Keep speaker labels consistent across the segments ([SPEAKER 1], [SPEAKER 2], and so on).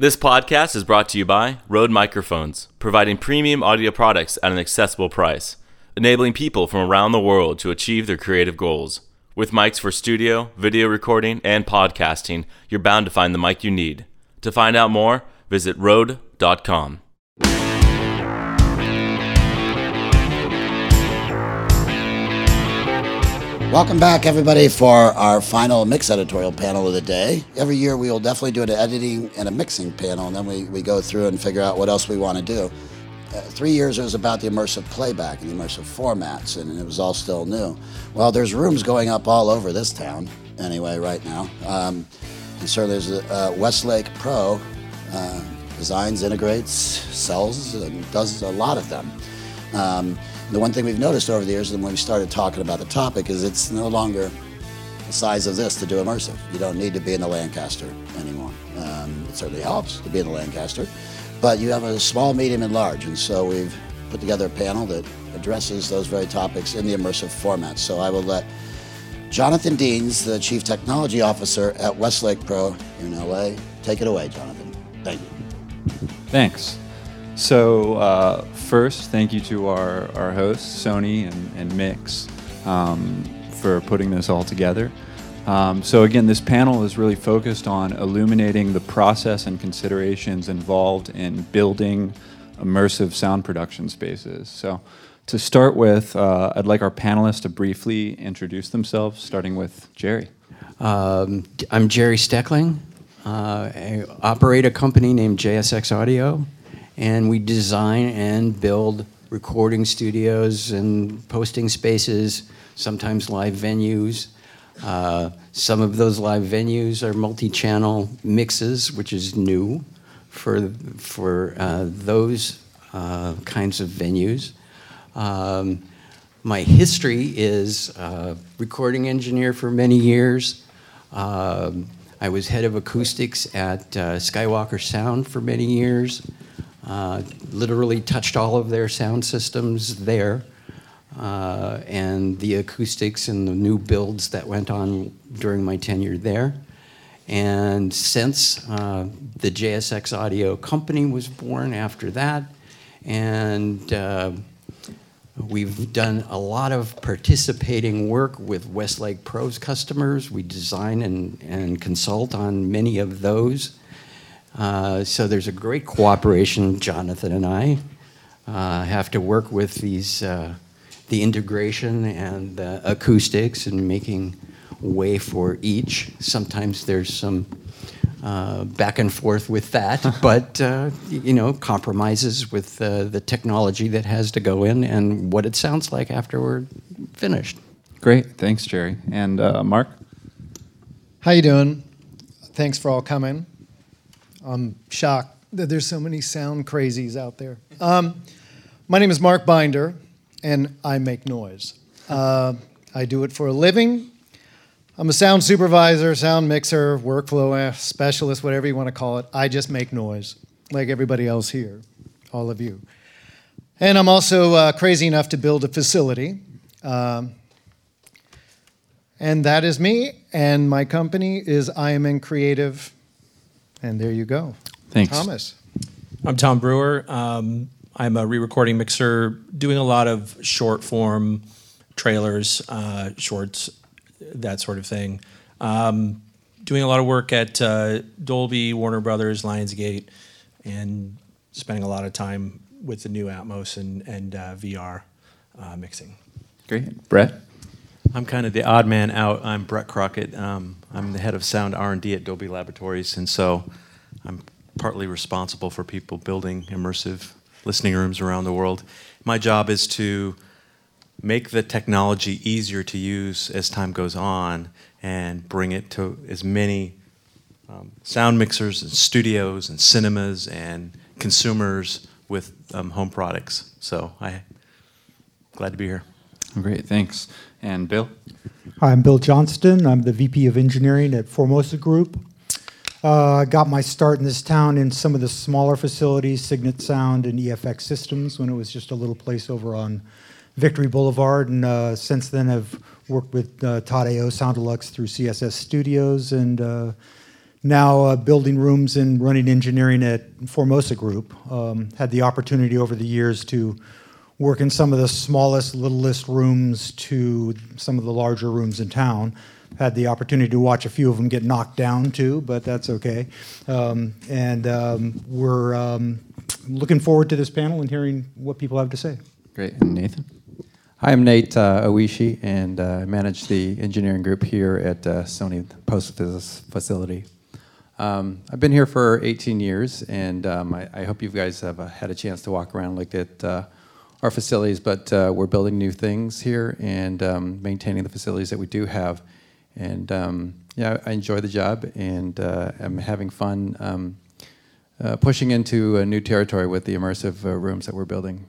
[SPEAKER 1] This podcast is brought to you by Rode Microphones, providing premium audio products at an accessible price, enabling people from around the world to achieve their creative goals. With mics for studio, video recording, and podcasting, you're bound to find the mic you need. To find out more, visit Rode.com.
[SPEAKER 2] Welcome back, everybody, for our final mix editorial panel of the day. Every year, we will definitely do an editing and a mixing panel, and then we, we go through and figure out what else we want to do. Uh, three years it was about the immersive playback and the immersive formats, and it was all still new. Well, there's rooms going up all over this town, anyway, right now. Um, and certainly, there's uh, Westlake Pro uh, designs, integrates, sells, and does a lot of them. Um, the one thing we've noticed over the years, and when we started talking about the topic, is it's no longer the size of this to do immersive. You don't need to be in the Lancaster anymore. Um, it certainly helps to be in the Lancaster, but you have a small, medium, and large, and so we've put together a panel that addresses those very topics in the immersive format. So I will let Jonathan Deans, the Chief Technology Officer at Westlake Pro in LA, take it away, Jonathan. Thank you.
[SPEAKER 3] Thanks. So, uh, first, thank you to our, our hosts, Sony and, and Mix, um, for putting this all together. Um, so, again, this panel is really focused on illuminating the process and considerations involved in building immersive sound production spaces. So, to start with, uh, I'd like our panelists to briefly introduce themselves, starting with Jerry.
[SPEAKER 4] Um, I'm Jerry Steckling. Uh, I operate a company named JSX Audio and we design and build recording studios and posting spaces, sometimes live venues. Uh, some of those live venues are multi-channel mixes, which is new for for uh, those uh, kinds of venues. Um, my history is uh, recording engineer for many years. Um, I was head of acoustics at uh, Skywalker Sound for many years. Uh, literally touched all of their sound systems there. Uh, and the acoustics and the new builds that went on during my tenure there. And since uh, the JSX Audio Company was born after that, and uh, we've done a lot of participating work with Westlake Pros customers. We design and, and consult on many of those. Uh, so there's a great cooperation. Jonathan and I uh, have to work with these, uh, the integration and the acoustics and making way for each. Sometimes there's some uh, back and forth with that, but uh, you know, compromises with the technology that has to go in and what it sounds like after we're finished.
[SPEAKER 3] Great, thanks, Jerry. And Mark.
[SPEAKER 5] How you doing? Thanks for all coming. I'm shocked that there's so many sound crazies out there. Um, my name is Mark Binder, and I make noise. Uh, I do it for a living. I'm a sound supervisor, sound mixer, workflow specialist, whatever you want to call it. I just make noise, like everybody else here, all of you. And I'm also uh, crazy enough to build a facility. Um, and that is me, and my company is IMN Creative and there you go.
[SPEAKER 3] Thanks.
[SPEAKER 5] Thomas.
[SPEAKER 6] I'm Tom Brewer. Um, I'm a re recording mixer doing a lot of short form trailers, uh, shorts, that sort of thing. Um, doing a lot of work at uh, Dolby, Warner Brothers, Lionsgate, and spending a lot of time with the new Atmos and, and uh, VR uh, mixing.
[SPEAKER 3] Great. Brett?
[SPEAKER 7] I'm kind of the odd man out. I'm Brett Crockett. Um, I'm the head of sound R&D at Dolby Laboratories, and so I'm partly responsible for people building immersive listening rooms around the world. My job is to make the technology easier to use as time goes on and bring it to as many um, sound mixers and studios and cinemas and consumers with um, home products. So I'm glad to be here.
[SPEAKER 3] Great, thanks. And Bill?
[SPEAKER 8] Hi, I'm Bill Johnston. I'm the VP of Engineering at Formosa Group. Uh, got my start in this town in some of the smaller facilities, Signet Sound and EFX Systems, when it was just a little place over on Victory Boulevard. And uh, since then, I've worked with uh, Todd AO Soundelux through CSS Studios and uh, now uh, building rooms and running engineering at Formosa Group. Um, had the opportunity over the years to work in some of the smallest, littlest rooms to some of the larger rooms in town. Had the opportunity to watch a few of them get knocked down too, but that's okay. Um, and um, we're um, looking forward to this panel and hearing what people have to say.
[SPEAKER 9] Great. And Nathan? Hi, I'm Nate uh, Oishi, and uh, I manage the engineering group here at uh, Sony Post Facility. Um, I've been here for 18 years, and um, I, I, hope you guys have uh, had a chance to walk around, look at uh, our facilities. But uh, we're building new things here and um, maintaining the facilities that we do have. And um, yeah, I enjoy the job, and uh, I'm having fun um, uh, pushing into a new territory with the immersive uh, rooms that we're building.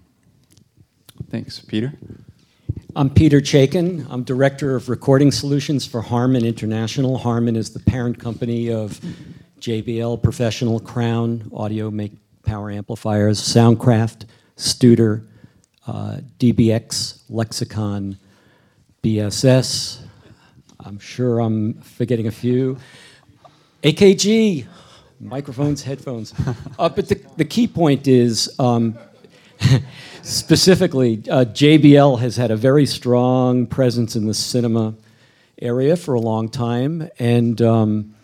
[SPEAKER 3] Thanks, Peter.
[SPEAKER 10] I'm Peter Chaikin. I'm Director of Recording Solutions for Harman International. Harman is the parent company of JBL Professional, Crown, Audio Make Power Amplifiers, Soundcraft, Studer, uh, DBX, Lexicon, BSS. I'm sure I'm forgetting a few. AKG, microphones, headphones. uh, but the, the key point is um, specifically, uh, JBL has had a very strong presence in the cinema area for a long time. And um,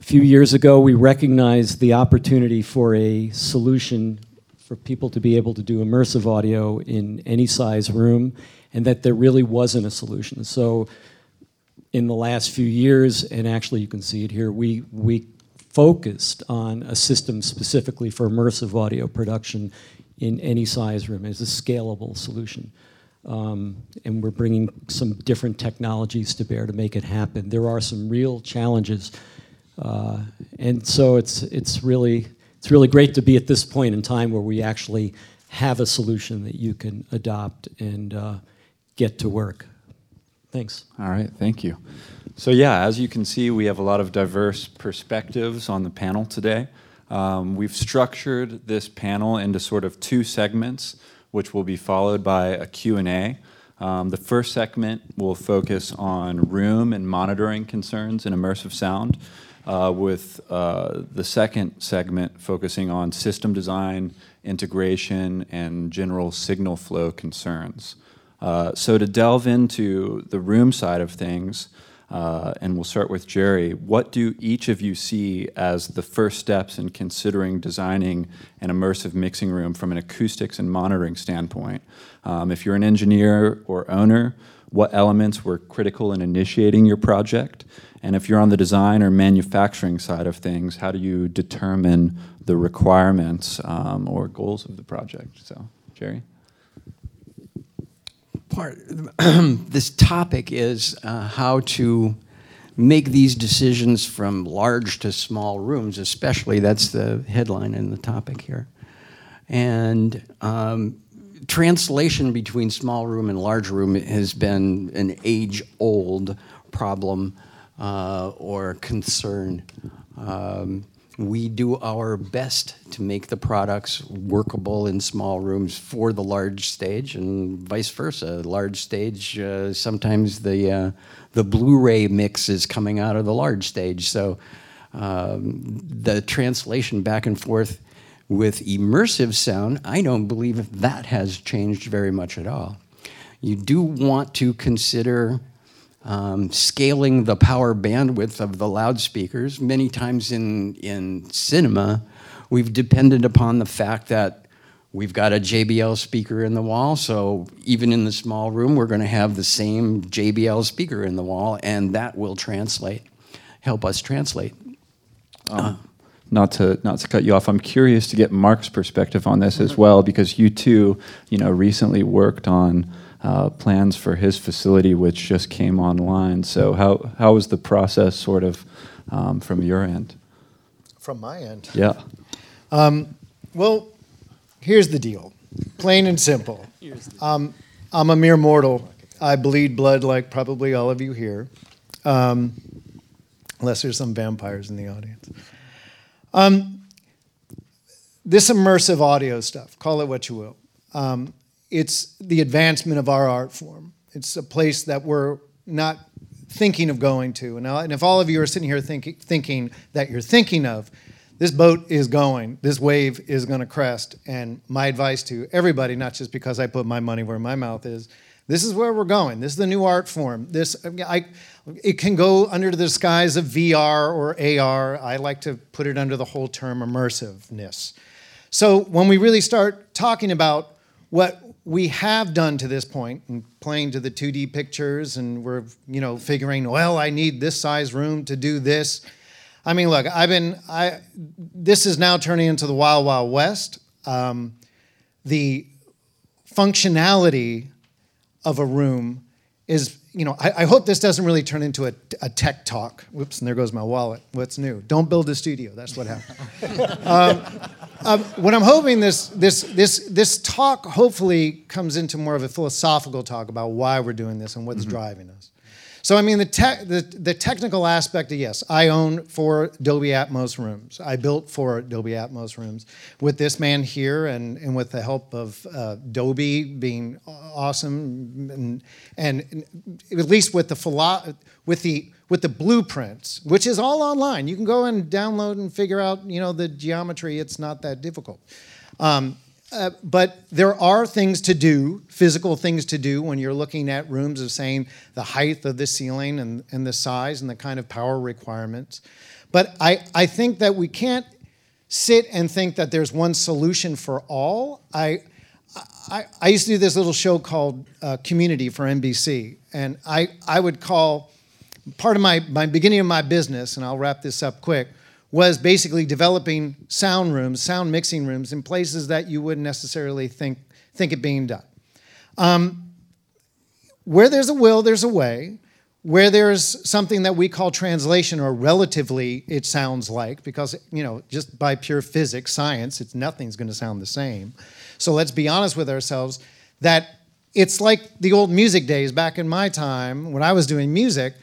[SPEAKER 10] a few years ago, we recognized the opportunity for a solution for people to be able to do immersive audio in any size room, and that there really wasn't a solution. So, in the last few years, and actually you can see it here, we, we focused on a system specifically for immersive audio production in any size room as a scalable solution. Um, and we're bringing some different technologies to bear to make it happen. There are some real challenges uh, and so it's, it's, really, it's really great to be at this point in time where we actually have a solution that you can adopt and uh, get to work. Thanks.
[SPEAKER 3] All right, thank you. So, yeah, as you can see, we have a lot of diverse perspectives on the panel today. Um, we've structured this panel into sort of two segments, which will be followed by a Q&A. Um, the first segment will focus on room and monitoring concerns in immersive sound uh, with uh, the second segment focusing on system design, integration, and general signal flow concerns. Uh, so to delve into the room side of things, uh, and we'll start with Jerry, what do each of you see as the first steps in considering designing an immersive mixing room from an acoustics and monitoring standpoint? Um, if you're an engineer or owner, what elements were critical in initiating your project? And if you're on the design or manufacturing side of things, how do you determine the requirements um, or goals of the project? So, Jerry?
[SPEAKER 4] Part this topic is uh, how to make these decisions from large to small rooms, especially that's the headline in the topic here. And um, translation between small room and large room has been an age old problem uh, or concern. Um, we do our best to make the products workable in small rooms for the large stage, and vice versa. Large stage, uh, sometimes the uh, the Blu-ray mix is coming out of the large stage, so um, the translation back and forth with immersive sound, I don't believe that has changed very much at all. You do want to consider um, scaling the power bandwidth of the loudspeakers. Many times in, in cinema, we've depended upon the fact that we've got a JBL speaker in the wall, so even in the small room, we're going to have the same JBL speaker in the wall, and that will translate, help us translate.
[SPEAKER 3] Um, not to not to cut you off, I'm curious to get Mark's perspective on this as well, because you too, you know, recently worked on uh, plans for his facility, which just came online. So how how was the process sort of um, from your end?
[SPEAKER 5] From my end.
[SPEAKER 3] Yeah.
[SPEAKER 5] Um, well, here's the deal, plain and simple. Um, I'm a mere mortal. I bleed blood like probably all of you here, um, unless there's some vampires in the audience. Um, this immersive audio stuff, call it what you will. Um, it's the advancement of our art form. It's a place that we're not thinking of going to. And, and if all of you are sitting here thinking, thinking that you're thinking of, this boat is going, this wave is going to crest. And my advice to everybody, not just because I put my money where my mouth is, this is where we're going. This is the new art form. This, I, it can go under the disguise of VR or AR. I like to put it under the whole term immersiveness. So when we really start talking about what we have done to this point and playing to the 2D pictures and we're, you know, figuring, well, I need this size room to do this. I mean, look, I've been, I, this is now turning into the Wild Wild West. Um, the functionality of a room is, you know, I, I, hope this doesn't really turn into a, a, tech talk. Whoops, and there goes my wallet. What's new? Don't build a studio. That's what happened. um, um, what I'm hoping this, this, this, this talk hopefully comes into more of a philosophical talk about why we're doing this and what's mm-hmm. driving us. So, I mean, the, te- the, the technical aspect of yes, I own four Dolby Atmos rooms. I built four Dolby Atmos rooms with this man here and, and with the help of uh, Dolby being awesome and, and, and at least with the, philo- with, the, with the blueprints, which is all online. You can go and download and figure out, you know, the geometry. It's not that difficult. Um, uh, but there are things to do, physical things to do, when you're looking at rooms of saying the height of the ceiling and, and the size and the kind of power requirements. But I, I think that we can't sit and think that there's one solution for all. I, I, I used to do this little show called uh, Community for NBC, and I, I would call part of my, my beginning of my business, and I'll wrap this up quick, was basically developing sound rooms, sound mixing rooms in places that you wouldn't necessarily think, think it being done. Um, where there's a will, there's a way. Where there's something that we call translation, or relatively it sounds like, because you know, just by pure physics, science, it's nothing's going to sound the same. So let's be honest with ourselves that it's like the old music days back in my time when I was doing music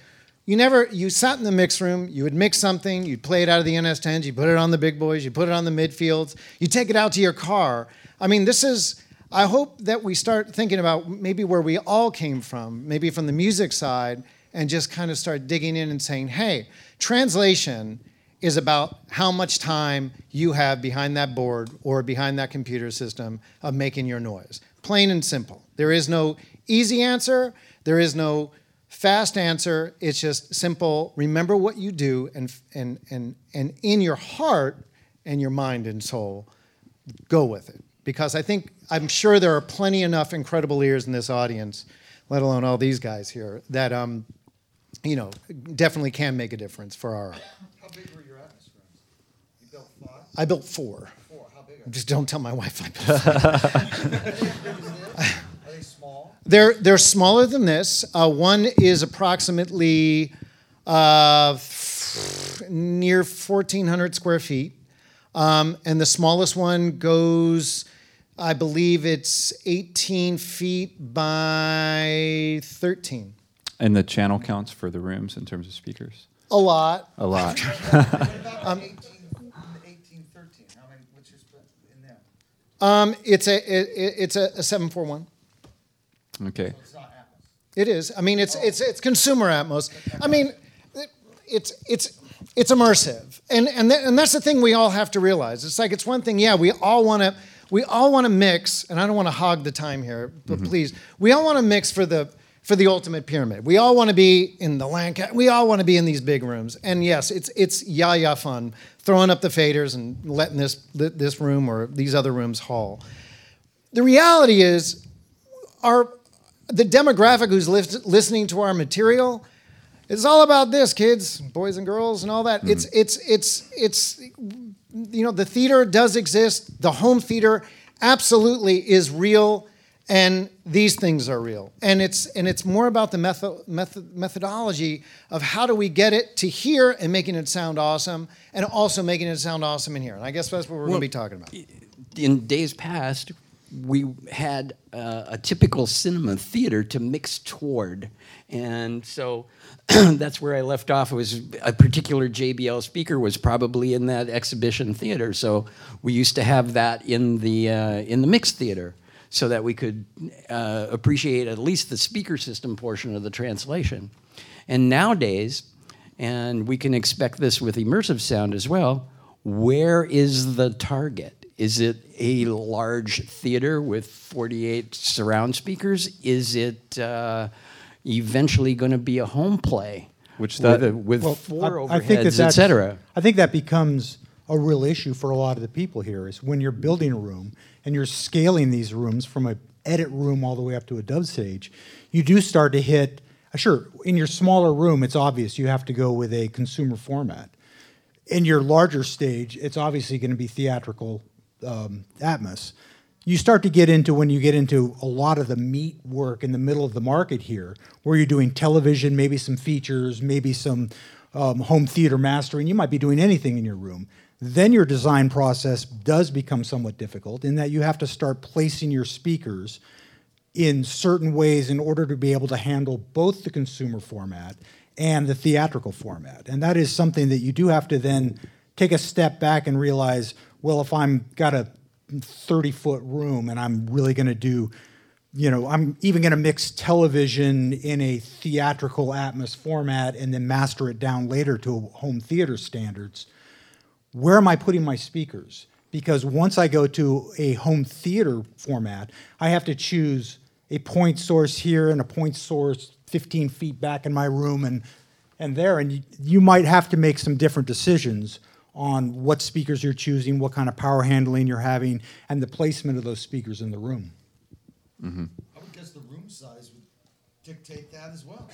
[SPEAKER 5] you never you sat in the mix room you would mix something you'd play it out of the ns10s you put it on the big boys you put it on the midfields you take it out to your car. I mean this is i hope that we start thinking about maybe where we all came from maybe from the music side and just kind of start digging in and saying hey translation is about how much time you have behind that board or behind that computer system of making your noise. Plain and simple. There is no easy answer. There is no Fast answer, it's just simple. Remember what you do, and, and, and, and in your heart and your mind and soul, go with it. Because I think, I'm sure there are plenty enough incredible ears in this audience, let alone all these guys here, that, um, you know, definitely can make a difference for our.
[SPEAKER 11] How big were your Atmos rooms? You built five?
[SPEAKER 5] I built four.
[SPEAKER 11] Four. How big?
[SPEAKER 5] Just don't tell my wife I built four. They're, they're smaller than this. Uh, one is approximately uh, near 1,400 square feet. Um, and the smallest one goes, I believe it's 18 feet by 13.
[SPEAKER 3] And the channel counts for the rooms in terms of speakers?
[SPEAKER 5] A lot.
[SPEAKER 3] A lot.
[SPEAKER 11] um, 18, 18, 13. How many, what's your split in there?
[SPEAKER 5] Um, it's a, it, it's a, a 741.
[SPEAKER 3] Okay.
[SPEAKER 5] It is. I mean, it's it's it's consumer Atmos. I mean, it's it's it's immersive, and and th- and that's the thing we all have to realize. It's like it's one thing. Yeah, we all want to we all want to mix, and I don't want to hog the time here, but mm-hmm. please, we all want to mix for the for the ultimate pyramid. We all want to be in the Lancaster. We all want to be in these big rooms, and yes, it's it's yeah yeah fun throwing up the faders and letting this this room or these other rooms haul. The reality is, our the demographic who's listening to our material it's all about this kids boys and girls and all that. Mm. it's it's it's it's you know the theater does exist. The home theater absolutely is real and these things are real. And it's and it's more about the method, method, methodology of how do we get it to here and making it sound awesome and also making it sound awesome in here. And i guess that's what we're well, going to be talking about.
[SPEAKER 4] in days past we had uh, a typical cinema theater to mix toward. And so that's where I left off. It was a particular JBL speaker was probably in that exhibition theater. So we used to have that in the uh, in the mixed theater. so that we could uh, appreciate at least the speaker system portion of the translation. And nowadays, and we can expect this with immersive sound as well, where is the target? Is it a large theater with 48 surround speakers? Is it uh, eventually going to be a home play?
[SPEAKER 3] Which
[SPEAKER 4] with,
[SPEAKER 3] that-
[SPEAKER 4] a, with
[SPEAKER 8] Well,
[SPEAKER 4] four
[SPEAKER 8] I- I think that
[SPEAKER 4] overheads,
[SPEAKER 8] that's-
[SPEAKER 4] etc.
[SPEAKER 8] I think that becomes a real issue for a lot of the people here is when you're building a room and you're scaling these rooms from a edit room all the way up to a dub stage, you do start to hit. uh, Sure, in your smaller room, it's obvious you have to go with a consumer format. In your larger stage, it's obviously going to be theatrical um, Atmos. You start to get into when you get into a lot of the meat work in the middle of the market here, where you're doing television, maybe some features, maybe some um, home theater mastering. You might be doing anything in your room. Then your design process does become somewhat difficult in that you have to start placing your speakers in certain ways in order to be able to handle both the consumer format and the theatrical format. And that is something that you do have to then take a step back and realize, well, if I'm got a 30 foot room and I'm really going to do, you know, I'm even going to mix television in a theatrical Atmos format and then master it down later to home theater standards where am I putting my speakers? Because once I go to a home theater format, I have to choose a point source here and a point source 15 feet back in my room and, and there. And you, you might have to make some different decisions on what speakers you're choosing, what kind of power handling you're having, and the placement of those speakers in the room. Mm-hmm.
[SPEAKER 11] I would guess the room size would dictate that as well.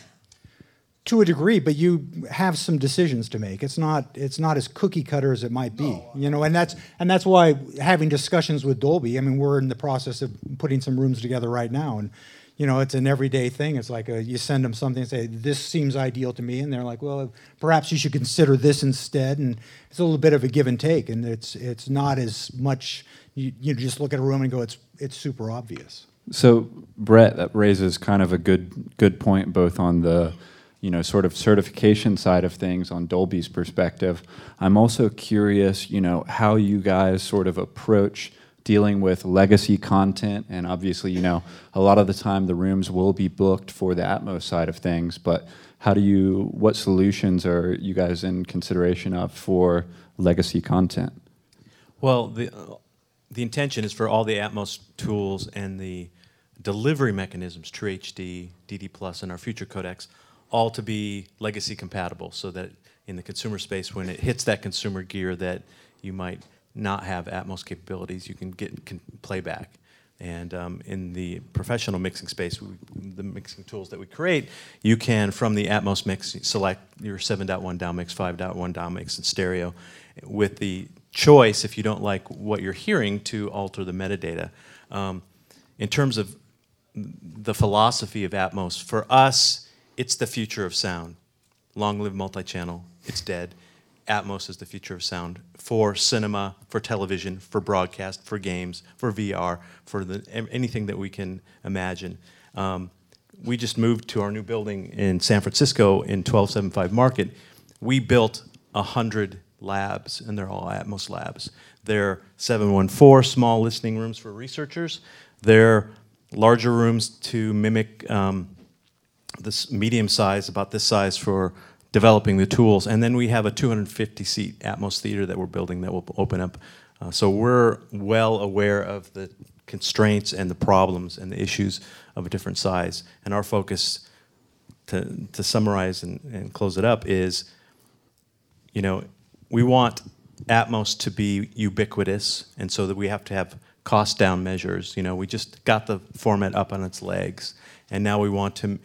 [SPEAKER 8] to a degree, but you have some decisions to make. It's not it's not as cookie cutter as it might be, you know, and that's and that's why having discussions with Dolby. I mean, we're in the process of putting some rooms together right now, and you know, it's an everyday thing. It's like a, you send them something and say, "This seems ideal to me," and they're like, "Well, perhaps you should consider this instead." And it's a little bit of a give and take, and it's it's not as much. You, you just look at a room and go, "It's it's super obvious."
[SPEAKER 3] So Brett, that raises kind of a good good point, both on the you know sort of certification side of things on Dolby's perspective. I'm also curious, you know, how you guys sort of approach dealing with legacy content, and obviously, you know, a lot of the time the rooms will be booked for the Atmos side of things, but how do you? What solutions are you guys in consideration of for legacy content?
[SPEAKER 7] Well, the, the intention is for all the Atmos tools and the delivery mechanisms, True HD, DD Plus, and our future codecs, all to be legacy compatible so that in the consumer space, when it hits that consumer gear that you might not have Atmos capabilities, you can get can playback. And um, in the professional mixing space, we, the mixing tools that we create, you can, from the Atmos mix, select your 7.1 down mix, 5.1 down mix, and stereo, with the choice, if you don't like what you're hearing, to alter the metadata. Um, in terms of the philosophy of Atmos, for us, it's the future of sound. Long live multi channel, it's dead. Atmos is the future of sound for cinema, for television, for broadcast, for games, for VR, for the, anything that we can imagine. Um, we just moved to our new building in San Francisco in 1275 Market. We built 100 labs, and they're all Atmos labs. They're 714 small listening rooms for researchers. They're larger rooms to mimic um, this medium size, about this size for developing the tools. And then we have a 250 seat Atmos theater that we're building that will open up. Uh, so we're well aware of the constraints and the problems and the issues of a different size. And our focus, to, to summarize and, and close it up, is you know, we want Atmos to be ubiquitous, and so that we have to have cost down measures. You know, we just got the format up on its legs, and now we want to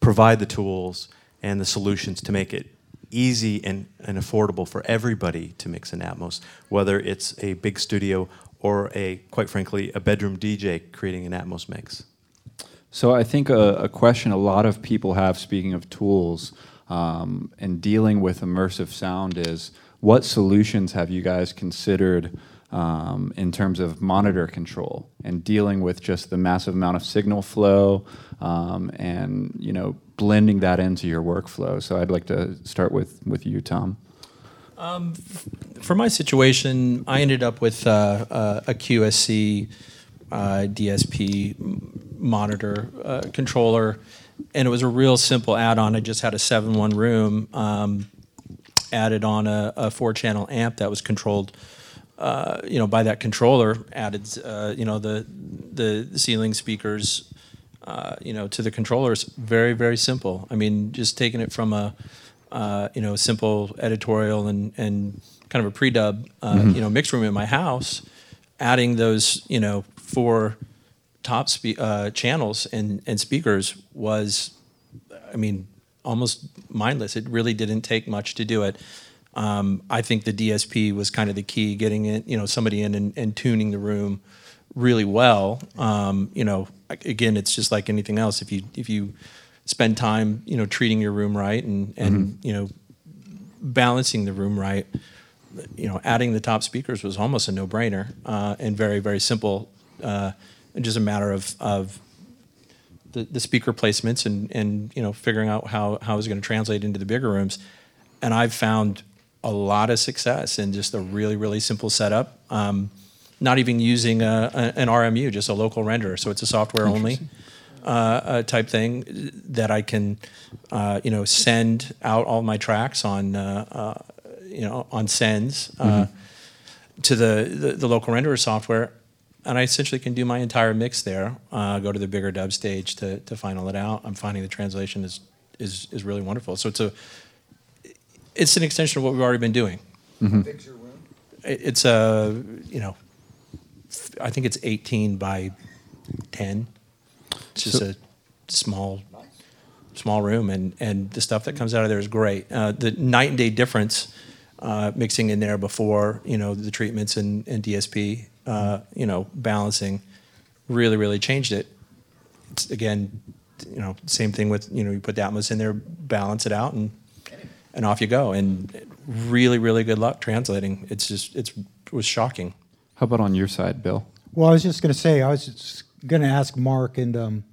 [SPEAKER 7] provide the tools and the solutions to make it easy and, and affordable for everybody to mix in Atmos, whether it's a big studio or a, quite frankly, a bedroom DJ creating an Atmos mix.
[SPEAKER 3] So I think a, a question a lot of people have, speaking of tools, um, and dealing with immersive sound is, what solutions have you guys considered um, in terms of monitor control and dealing with just the massive amount of signal flow um, and you know blending that into your workflow? So I'd like to start with with you, Tom.
[SPEAKER 6] Um, for my situation, I ended up with uh, uh, a QSC uh, DSP monitor uh, controller, and it was a real simple add-on. I just had a seven-one room, um, added on a, a four-channel amp that was controlled, uh, you know, by that controller. Added, uh, you know, the the ceiling speakers, uh, you know, to the controllers. Very very simple. I mean, just taking it from a uh, you know simple editorial and and kind of a pre-dub uh,
[SPEAKER 3] Mhm.
[SPEAKER 6] you know mix room in my house, adding those you know four top spe- uh, channels and and speakers was, I mean, almost mindless. It really didn't take much to do it. Um, I think the DSP was kind of the key, getting it, you know, somebody in and, and tuning the room really well. Um, you know, again, it's just like anything else. If you if you spend time, you know, treating your room right and and you know, balancing the room right, you know, adding the top speakers was almost a no brainer uh, and very very simple. Uh, and just a matter of of the, the speaker placements and and you know figuring out how how it going to translate into the bigger rooms. And I've found a lot of success in just a really really simple setup. Um, not even using a, a, an RMU, just a local renderer. So it's a software only uh, uh, type thing that I can, uh, you know, send out all my tracks on, uh, uh, you know, on sends uh,
[SPEAKER 3] Mhm.
[SPEAKER 6] to the, the the local renderer software, and I essentially can do my entire mix there. Uh, go to the bigger dub stage to to final it out. I'm finding the translation is is is really wonderful. So it's a it's an extension of what we've already been doing.
[SPEAKER 3] Mhm.
[SPEAKER 11] Big's your room?
[SPEAKER 6] It- It's a you know, I think it's 18 by 10. It's just
[SPEAKER 3] So-
[SPEAKER 6] a small small room, and and the stuff that comes out of there is great. Uh, the night and day difference uh, mixing in there before you know the treatments and, and DSP, uh, you know, balancing really really changed it. It's, again, you know, same thing with you know you put the Atmos in there, balance it out, and and off you go. And really really good luck translating. It's just it's it was shocking.
[SPEAKER 3] How about on your side, Bill?
[SPEAKER 8] Well, I was just going to say, I was going to ask Mark and um,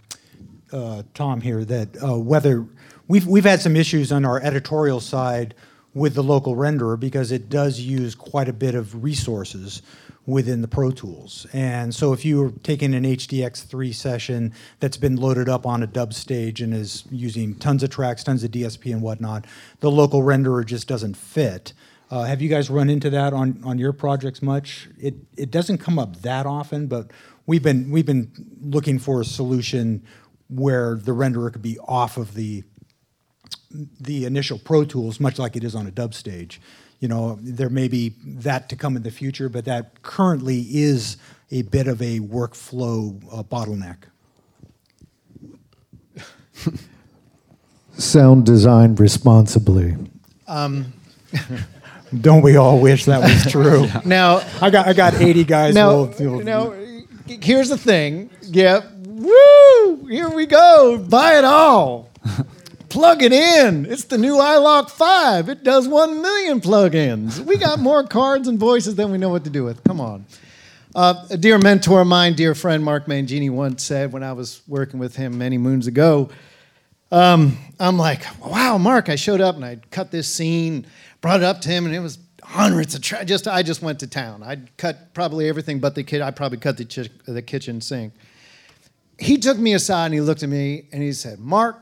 [SPEAKER 8] uh, Tom here that uh, whether we've we've had some issues on our editorial side with the local renderer because it does use quite a bit of resources within the Pro Tools. And so if you're taking an HDX3 session that's been loaded up on a dub stage and is using tons of tracks, tons of DSP and whatnot, the local renderer just doesn't fit. Uh, have you guys run into that on, on your projects much? It, it doesn't come up that often, but we've been, we've been looking for a solution where the renderer could be off of the, the initial Pro Tools, much like it is on a dub stage. You know, there may be that to come in the future, but that currently is a bit of a workflow uh, bottleneck.
[SPEAKER 12] Sound design responsibly.
[SPEAKER 5] Um,
[SPEAKER 8] Don't we all wish that was true?
[SPEAKER 5] Now
[SPEAKER 8] I got I got 80 guys.
[SPEAKER 5] Now,
[SPEAKER 8] who will-
[SPEAKER 5] now, here's the thing. Yeah, woo! Here we go. Buy it all. Plug it in. It's the new iLok 5. It does 1 million plugins. We got more cards and voices than we know what to do with. Come on. Uh, a dear mentor of mine, dear friend Mark Mangini, once said when I was working with him many moons ago, um, I'm like, wow, Mark, I showed up and I cut this scene, brought it up to him, and it was hundreds of tra- just I just went to town. I cut probably everything but the kid. I probably cut the, chi- the kitchen sink. He took me aside and he looked at me and he said, Mark,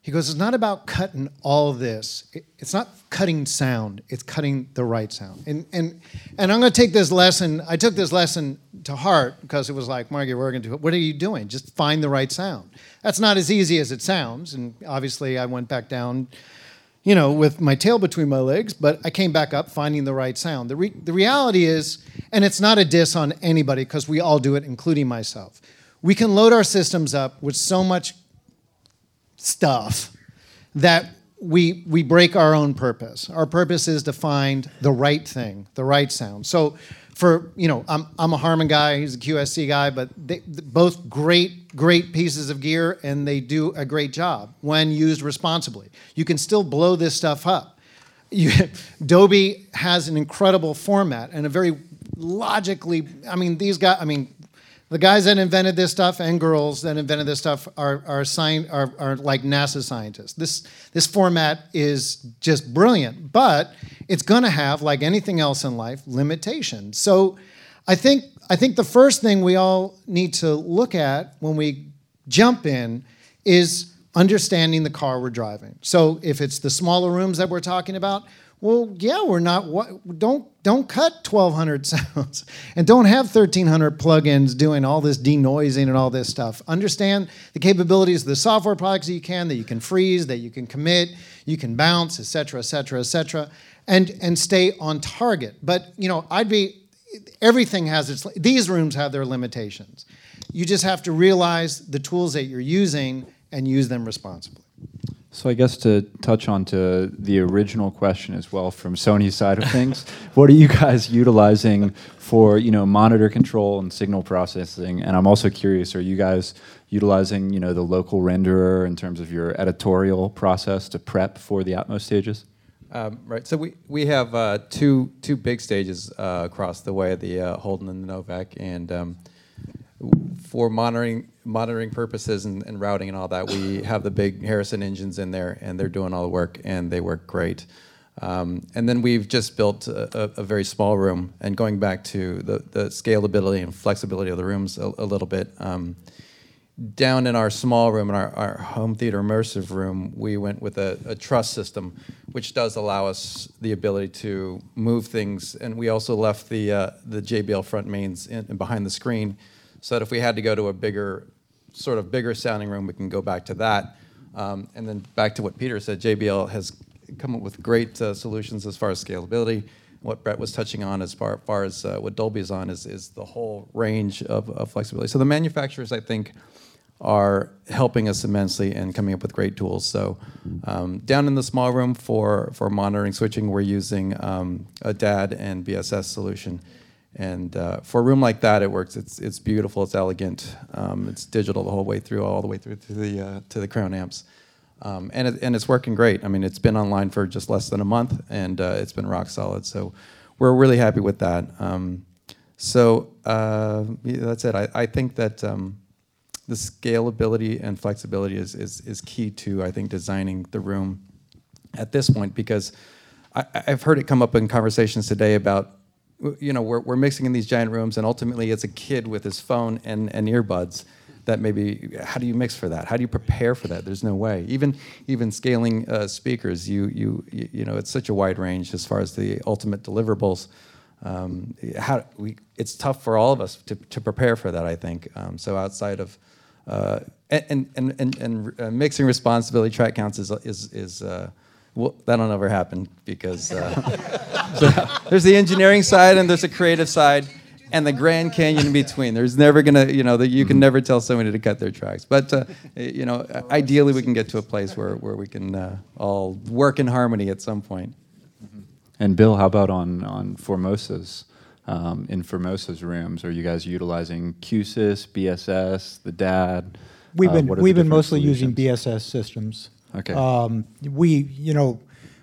[SPEAKER 5] he goes, it's not about cutting all this. It- It's not cutting sound. It's cutting the right sound. And and and I'm going to take this lesson. I took this lesson to heart because it was like, Margie, we're going to. What are you doing? Just find the right sound. That's not as easy as it sounds. And obviously, I went back down, you know, with my tail between my legs. But I came back up, finding the right sound. The re- the reality is, and it's not a diss on anybody because we all do it, including myself. We can load our systems up with so much stuff that we we break our own purpose. Our purpose is to find the right thing, the right sound. So for you know, I'm I'm a Harman guy, he's a QSC guy, but they both great great pieces of gear and they do a great job when used responsibly. You can still blow this stuff up. You, Dolby has an incredible format and a very logically. I mean, these guys. I mean, the guys that invented this stuff and girls that invented this stuff are are, are are like NASA scientists. This this format is just brilliant, but it's going to have, like anything else in life, limitations. So. I think I think the first thing we all need to look at when we jump in is understanding the car we're driving. So if it's the smaller rooms that we're talking about, well, yeah, we're not. What, don't don't cut 1,200 sounds, and don't have 1,300 plugins doing all this denoising and all this stuff. Understand the capabilities of the software products that you can, that you can freeze, that you can commit, you can bounce, et cetera, et cetera, et cetera, and and stay on target. But you know, I'd be everything has its. These rooms have their limitations. You just have to realize the tools that you're using and use them responsibly.
[SPEAKER 3] So I guess to touch on to the original question as well from Sony's side of things, what are you guys utilizing for you know monitor control and signal processing? And I'm also curious, are you guys utilizing you know the local renderer in terms of your editorial process to prep for the Atmos stages?
[SPEAKER 9] Um, right. So we we have uh, two two big stages uh, across the way, the uh, Holden and the Novak, and um, for monitoring monitoring purposes and, and, routing and all that, we have the big Harrison engines in there, and they're doing all the work, and they work great. Um, and then we've just built a, a, very small room, and going back to the, the scalability and flexibility of the rooms a, a little bit. Down in our small room, in our, our home theater immersive room, we went with a, a, truss system, which does allow us the ability to move things. And we also left the, uh, the JBL front mains in, in behind the screen so that if we had to go to a bigger, sort of bigger sounding room, we can go back to that. Um, and then back to what Peter said, JBL has come up with great uh, solutions as far as scalability. What Brett was touching on as far, far as uh, what Dolby is on is, is the whole range of, of flexibility. So the manufacturers, I think, are helping us immensely and coming up with great tools. So um, down in the small room for, for monitoring switching, we're using um, a DAD and BSS solution. And uh, for a room like that, it works. It's it's beautiful. It's elegant. Um, it's digital the whole way through, all the way through to the uh, to the crown amps, um, and it, and it's working great. I mean, it's been online for just less than a month, and uh, it's been rock solid. So we're really happy with that. Um, so uh, yeah, that's it. I, I think that um, the scalability and flexibility is, is is key to I think designing the room at this point because I, I've heard it come up in conversations today about you know, we're, we're mixing in these giant rooms, and ultimately it's a kid with his phone and, and earbuds that maybe, how do you mix for that? How do you prepare for that? There's no way. Even, even scaling uh, speakers, you, you, you know, it's such a wide range as far as the ultimate deliverables. Um, how, we, it's tough for all of us to, to prepare for that, I think. Um, so outside of, uh, and, and, and, and uh, mixing responsibility track counts is, is, is uh, well, that'll never happen because uh, so there's the engineering side and there's a creative side and the Grand Canyon in between. There's never gonna, you know, you can never tell somebody to cut their tracks. But uh, you know, ideally, we can get to a place where where we can uh, all work in harmony at some point.
[SPEAKER 3] And Bill, how about on on Formosa's? Um, in Formosa's rooms, are you guys utilizing QSYS, BSS, the DAD?
[SPEAKER 8] We've uh, been we've been mostly solutions? using BSS systems.
[SPEAKER 3] Okay.
[SPEAKER 8] Um, we, you know,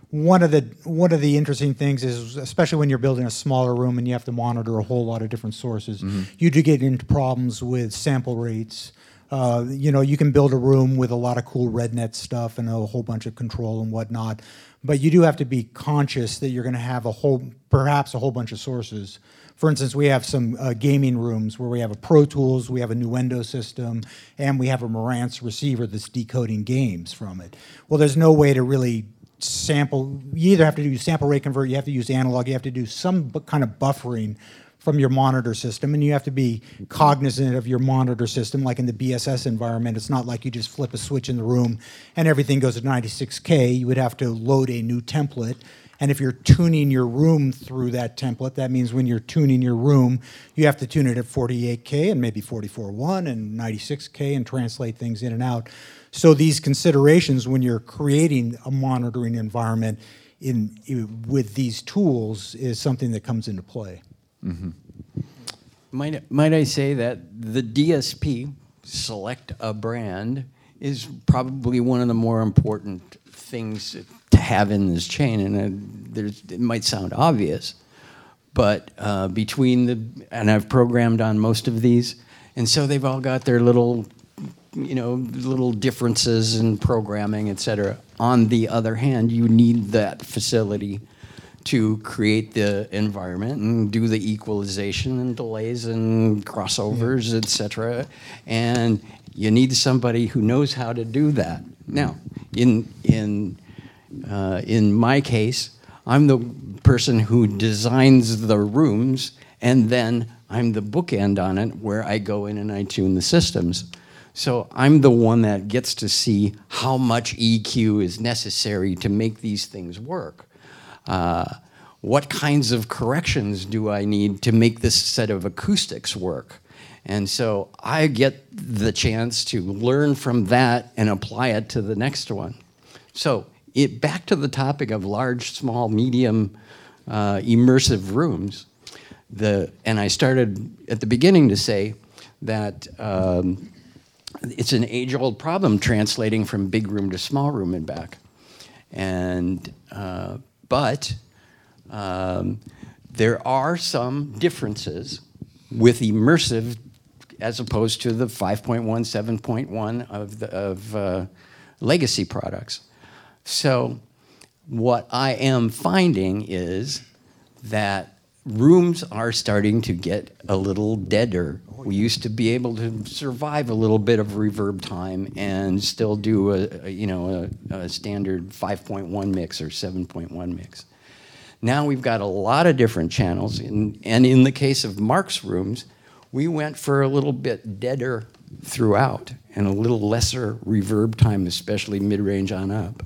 [SPEAKER 8] one of the one of the interesting things is, especially when you're building a smaller room and you have to monitor a whole lot of different sources, mm-hmm. you do get into problems with sample rates. Uh, you know, you can build a room with a lot of cool RedNet stuff and a whole bunch of control and whatnot, but you do have to be conscious that you're going to have a whole, perhaps a whole bunch of sources for instance, we have some uh, gaming rooms where we have a Pro Tools, we have a Nuendo system, and we have a Marantz receiver that's decoding games from it. Well, there's no way to really sample. You either have to do sample rate convert, you have to use analog, you have to do some kind of buffering from your monitor system, and you have to be cognizant of your monitor system. Like in the BSS environment, it's not like you just flip a switch in the room and everything goes to 96K. You would have to load a new template and if you're tuning your room through that template, that means when you're tuning your room, you have to tune it at 48K and maybe 44.1 and 96K and translate things in and out. So these considerations when you're creating a monitoring environment in, with these tools is something that comes into play.
[SPEAKER 4] Mm-hmm. Might, might I say that the DSP, select a brand, is probably one of the more important things to have in this chain. And uh, it might sound obvious, but uh, between the, and I've programmed on most of these, and so they've all got their little, you know, little differences in programming, et cetera. On the other hand, you need that facility to create the environment and do the equalization and delays and crossovers, etc. And you need somebody who knows how to do that. Now, in in uh, in my case, I'm the person who designs the rooms, and then I'm the bookend on it where I go in and I tune the systems. So I'm the one that gets to see how much EQ is necessary to make these things work. Uh, what kinds of corrections do I need to make this set of acoustics work? And so I get the chance to learn from that and apply it to the next one. So it, back to the topic of large, small, medium, uh, immersive rooms. The, and I started at the beginning to say that um, it's an age-old problem translating from big room to small room and back. And uh, but um, there are some differences with immersive as opposed to the 5.1, 7.1 of, the, of uh, legacy products. So what I am finding is that rooms are starting to get a little deader. We used to be able to survive a little bit of reverb time and still do a, a you know a, a standard 5.1 mix or 7.1 mix. Now we've got a lot of different channels, and, and in the case of Mark's rooms, we went for a little bit deader throughout and a little lesser reverb time, especially mid-range on up.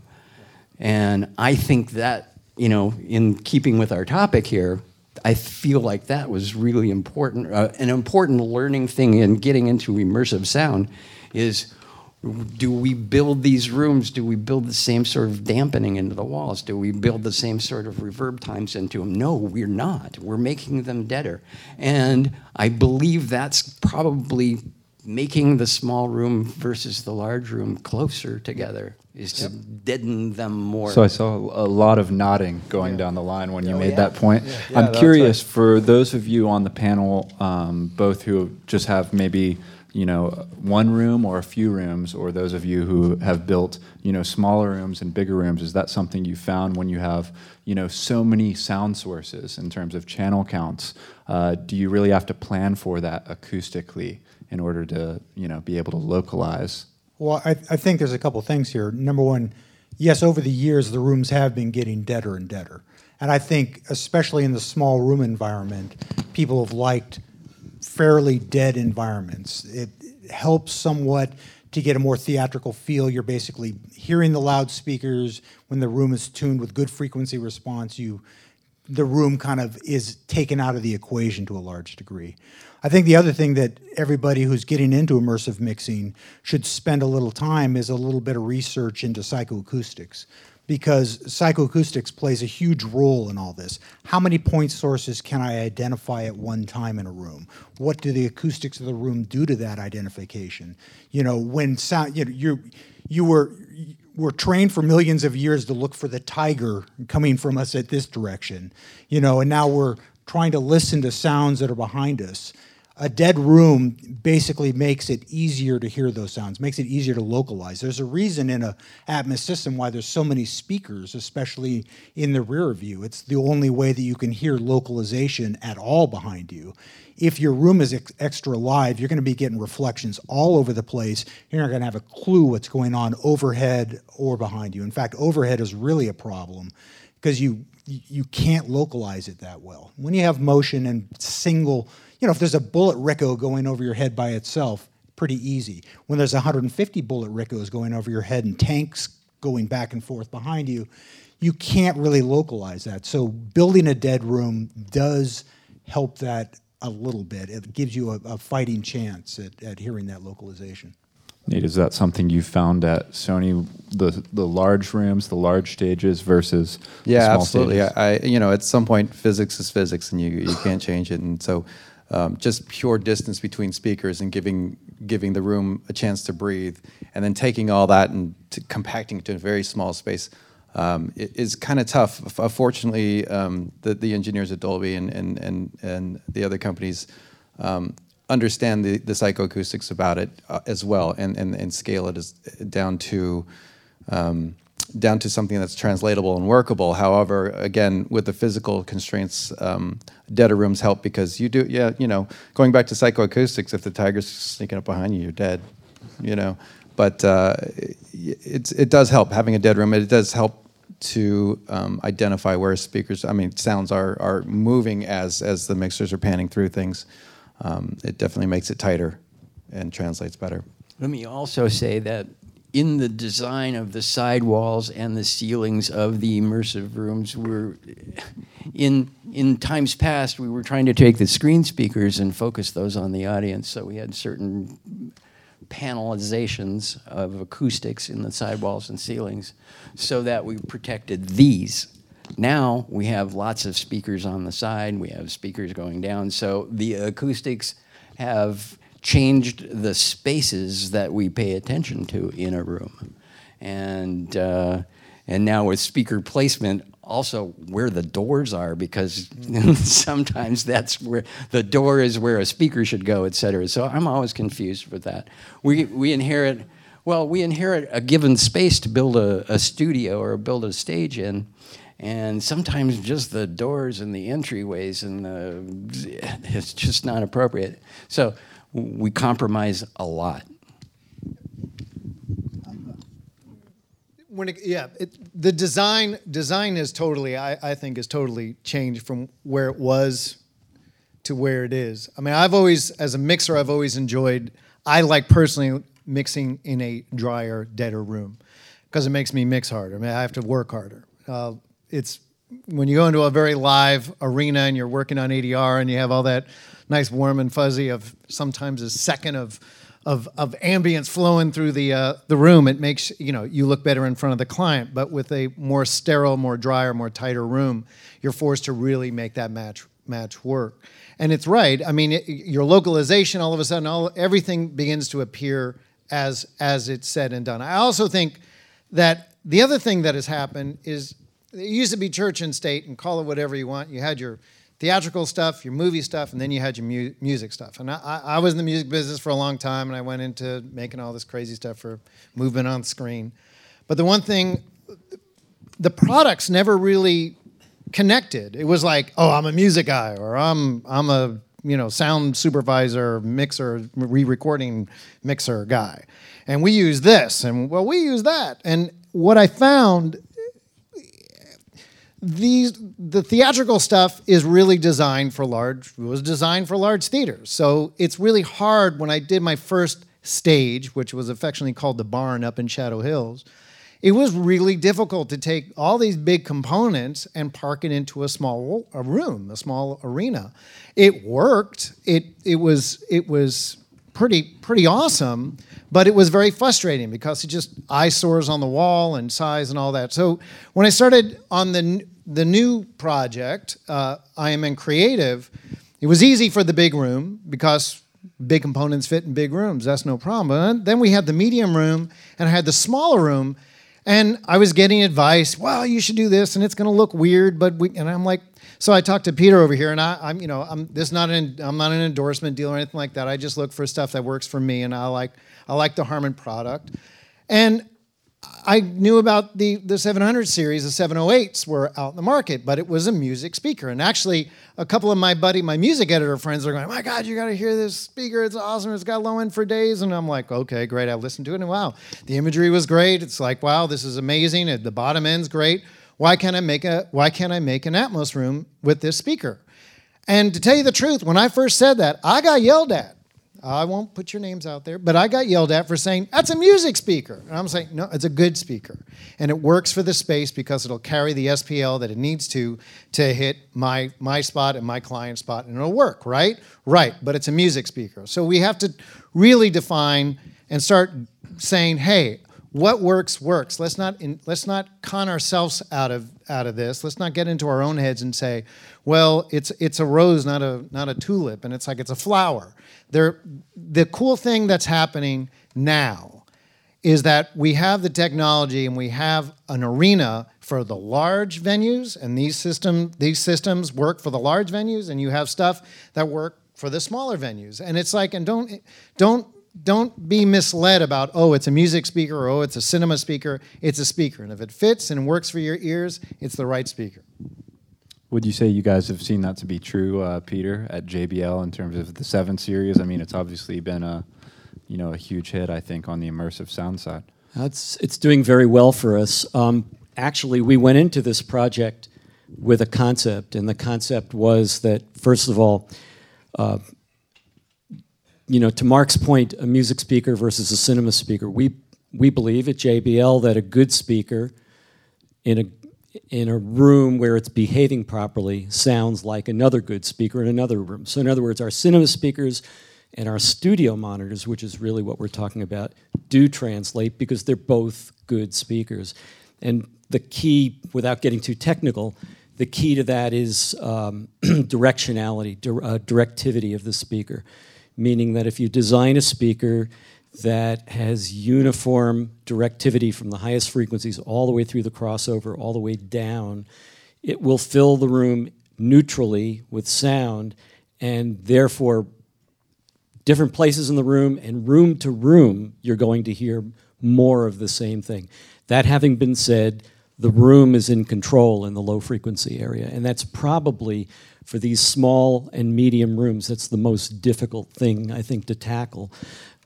[SPEAKER 4] And I think that, you know, in keeping with our topic here, I feel like that was really important. Uh, an important learning thing in getting into immersive sound is do we build these rooms? Do we build the same sort of dampening into the walls? Do we build the same sort of reverb times into them? No, we're not. We're making them deader. And I believe that's probably making the small room versus the large room closer together is to deaden them more.
[SPEAKER 3] So I saw a lot of nodding going down the line when you
[SPEAKER 4] Oh,
[SPEAKER 3] made
[SPEAKER 4] yeah.
[SPEAKER 3] that point.
[SPEAKER 4] Yeah. Yeah,
[SPEAKER 3] I'm
[SPEAKER 4] that's
[SPEAKER 3] curious for those of you on the panel, um, both who just have maybe you know one room or a few rooms, or those of you who have built you know smaller rooms and bigger rooms. Is that something you found when you have you know so many sound sources in terms of channel counts? Uh, do you really have to plan for that acoustically in order to you know be able to localize?
[SPEAKER 8] Well, I, I think there's a couple things here. Number one, yes, over the years, the rooms have been getting deader and deader. And I think, especially in the small room environment, people have liked fairly dead environments. It helps somewhat to get a more theatrical feel. You're basically hearing the loudspeakers when the room is tuned with good frequency response. You, the room kind of is taken out of the equation to a large degree. I think the other thing that everybody who's getting into immersive mixing should spend a little time is a little bit of research into psychoacoustics because psychoacoustics plays a huge role in all this. How many point sources can I identify at one time in a room? What do the acoustics of the room do to that identification? You know, when sound, you know, you you were were trained for millions of years to look for the tiger coming from us at this direction, you know, and now we're trying to listen to sounds that are behind us a dead room basically makes it easier to hear those sounds, makes it easier to localize. There's a reason in a Atmos system why there's so many speakers, especially in the rear view. It's the only way that you can hear localization at all behind you. If your room is ex- extra live, you're going to be getting reflections all over the place. You're not going to have a clue what's going on overhead or behind you. In fact, overhead is really a problem because you you can't localize it that well. When you have motion and single, you know, if there's a bullet Rico going over your head by itself, pretty easy. When there's 150 bullet Ricos going over your head and tanks going back and forth behind you, you can't really localize that. So building a dead room does help that a little bit. It gives you a, a fighting chance at, at hearing that localization.
[SPEAKER 3] Nate, is that something you found at Sony, the the large rooms, the large stages versus the
[SPEAKER 9] Yeah,
[SPEAKER 3] small
[SPEAKER 9] absolutely.
[SPEAKER 3] stages?
[SPEAKER 9] I, I- you know, at some point, physics is physics, and you you can't change it. And so, um, just pure distance between speakers and giving giving the room a chance to breathe, and then taking all that and t- compacting it to a very small space. Um, is kind of tough. F- Fortunately, um, the, the engineers at Dolby and, and, and, and the other companies um, understand the, the psychoacoustics about it uh, as well and, and, and scale it as, down to um, down to something that's translatable and workable. However, again, with the physical constraints, um, rooms help because you do, yeah, you know, going back to psychoacoustics, if the tiger's sneaking up behind you, you're dead, you know. But uh, it, it does help having a dead room. It does help to um, identify where speakers, I mean, sounds are, are moving as, as the mixers are panning through things. Um, it definitely makes it tighter and translates better.
[SPEAKER 4] Let me also say that in the design of the sidewalls and the ceilings of the immersive rooms, we're in in times past we were trying to take the screen speakers and focus those on the audience. So we had certain panelizations of acoustics in the sidewalls and ceilings so that we protected these. Now we have lots of speakers on the side, we have speakers going down, so the acoustics have changed the spaces that we pay attention to in a room. And, uh, and now with speaker placement, also where the doors are, because sometimes that's where the door is where a speaker should go, et cetera. So I'm always confused with that. We, we inherit, well, we inherit a given space to build a, a studio or build a stage in. And sometimes just the doors and the entryways and the, it's just not appropriate. So we compromise a lot.
[SPEAKER 5] It, yeah, it, the design design is totally I, I think is totally changed from where it was to where it is. I mean, I've always as a mixer I've always enjoyed I like personally mixing in a drier, deader room because it makes me mix harder. I mean, I have to work harder. Uh, it's when you go into a very live arena and you're working on ADR and you have all that nice warm and fuzzy of sometimes a second of of, of ambience flowing through the uh, the room, it makes you know you look better in front of the client. But with a more sterile, more drier, more tighter room, you're forced to really make that match match work. And it's right. I mean, it, your localization, all of a sudden, all everything begins to appear as as it's said and done. I also think that the other thing that has happened is it used to be church and state, and call it whatever you want. You had your theatrical stuff, your movie stuff, and then you had your mu- music stuff. And I, I, was in the music business for a long time, and I went into making all this crazy stuff for movement on screen. But the one thing, the products never really connected. It was like, oh, I'm a music guy, or I'm I'm a you know sound supervisor, mixer, re-recording mixer guy, and we use this, and well, we use that. And what I found these the theatrical stuff is really designed for large was designed for large theaters. So it's really hard when i did my first stage which was affectionately called the barn up in shadow hills it was really difficult to take all these big components and park it into a small a room a small arena. It worked. It it was it was pretty pretty awesome but it was very frustrating because it just eyesores on the wall and size and all that. So when I started on the the new project, uh, in Creative, it was easy for the big room because big components fit in big rooms. That's no problem. Then we had the medium room and I had the smaller room, and I was getting advice. Well, you should do this, and it's going to look weird, but we. And I'm like, so I talked to Peter over here, and I, am you know, I'm this is not an I'm not an endorsement deal or anything like that. I just look for stuff that works for me, and I like I like the Harman product. And I knew about the, the 700 series, the 708s were out in the market, but it was a music speaker. And actually, a couple of my buddy, my music editor friends are going, my God, you got to hear this speaker. It's awesome. It's got low end for days. And I'm like, okay, great. I listened to it and wow, the imagery was great. It's like, wow, this is amazing. The bottom end's great. Why can't I make a, why can't I make an Atmos room with this speaker? And to tell you the truth, when I first said that, I got yelled at. I won't put your names out there, but I got yelled at for saying, that's a music speaker. And I'm saying, no, it's a good speaker. And it works for the space because it'll carry the SPL that it needs to to hit my, my spot and my client spot, and it'll work, right? Right, but it's a music speaker. So we have to really define and start saying, hey, what works works. Let's not in, let's not con ourselves out of out of this. Let's not get into our own heads and say, well, it's it's a rose, not a not a tulip, and it's like it's a flower. There, the cool thing that's happening now is that we have the technology and we have an arena for the large venues, and these system these systems work for the large venues, and you have stuff that work for the smaller venues. And it's like, and don't don't don't be misled about oh it's a music speaker or oh it's a cinema speaker it's a speaker and if it fits and works for your ears it's the right speaker
[SPEAKER 3] Would you say you guys have seen that to be true, uh, Peter, at JBL in terms of the seven series? I mean, it's obviously been a, you know, a huge hit. I think on the immersive sound side.
[SPEAKER 10] It's, it's doing very well for us. Um, actually, we went into this project with a concept, and the concept was that, first of all, uh, you know, to Mark's point, a music speaker versus a cinema speaker, we, we believe at JBL that a good speaker in a, in a room where it's behaving properly sounds like another good speaker in another room. So, in other words, our cinema speakers and our studio monitors, which is really what we're talking about, do translate because they're both good speakers. And the key, without getting too technical, the key to that is um, directionality, dir- uh, directivity of the speaker meaning that if you design a speaker that has uniform directivity from the highest frequencies all the way through the crossover, all the way down, it will fill the room neutrally with sound, and therefore, different places in the room and room to room, you're going to hear more of the same thing. That having been said, the room is in control in the low frequency area, and that's probably for these small and medium rooms, that's the most difficult thing, I think, to tackle.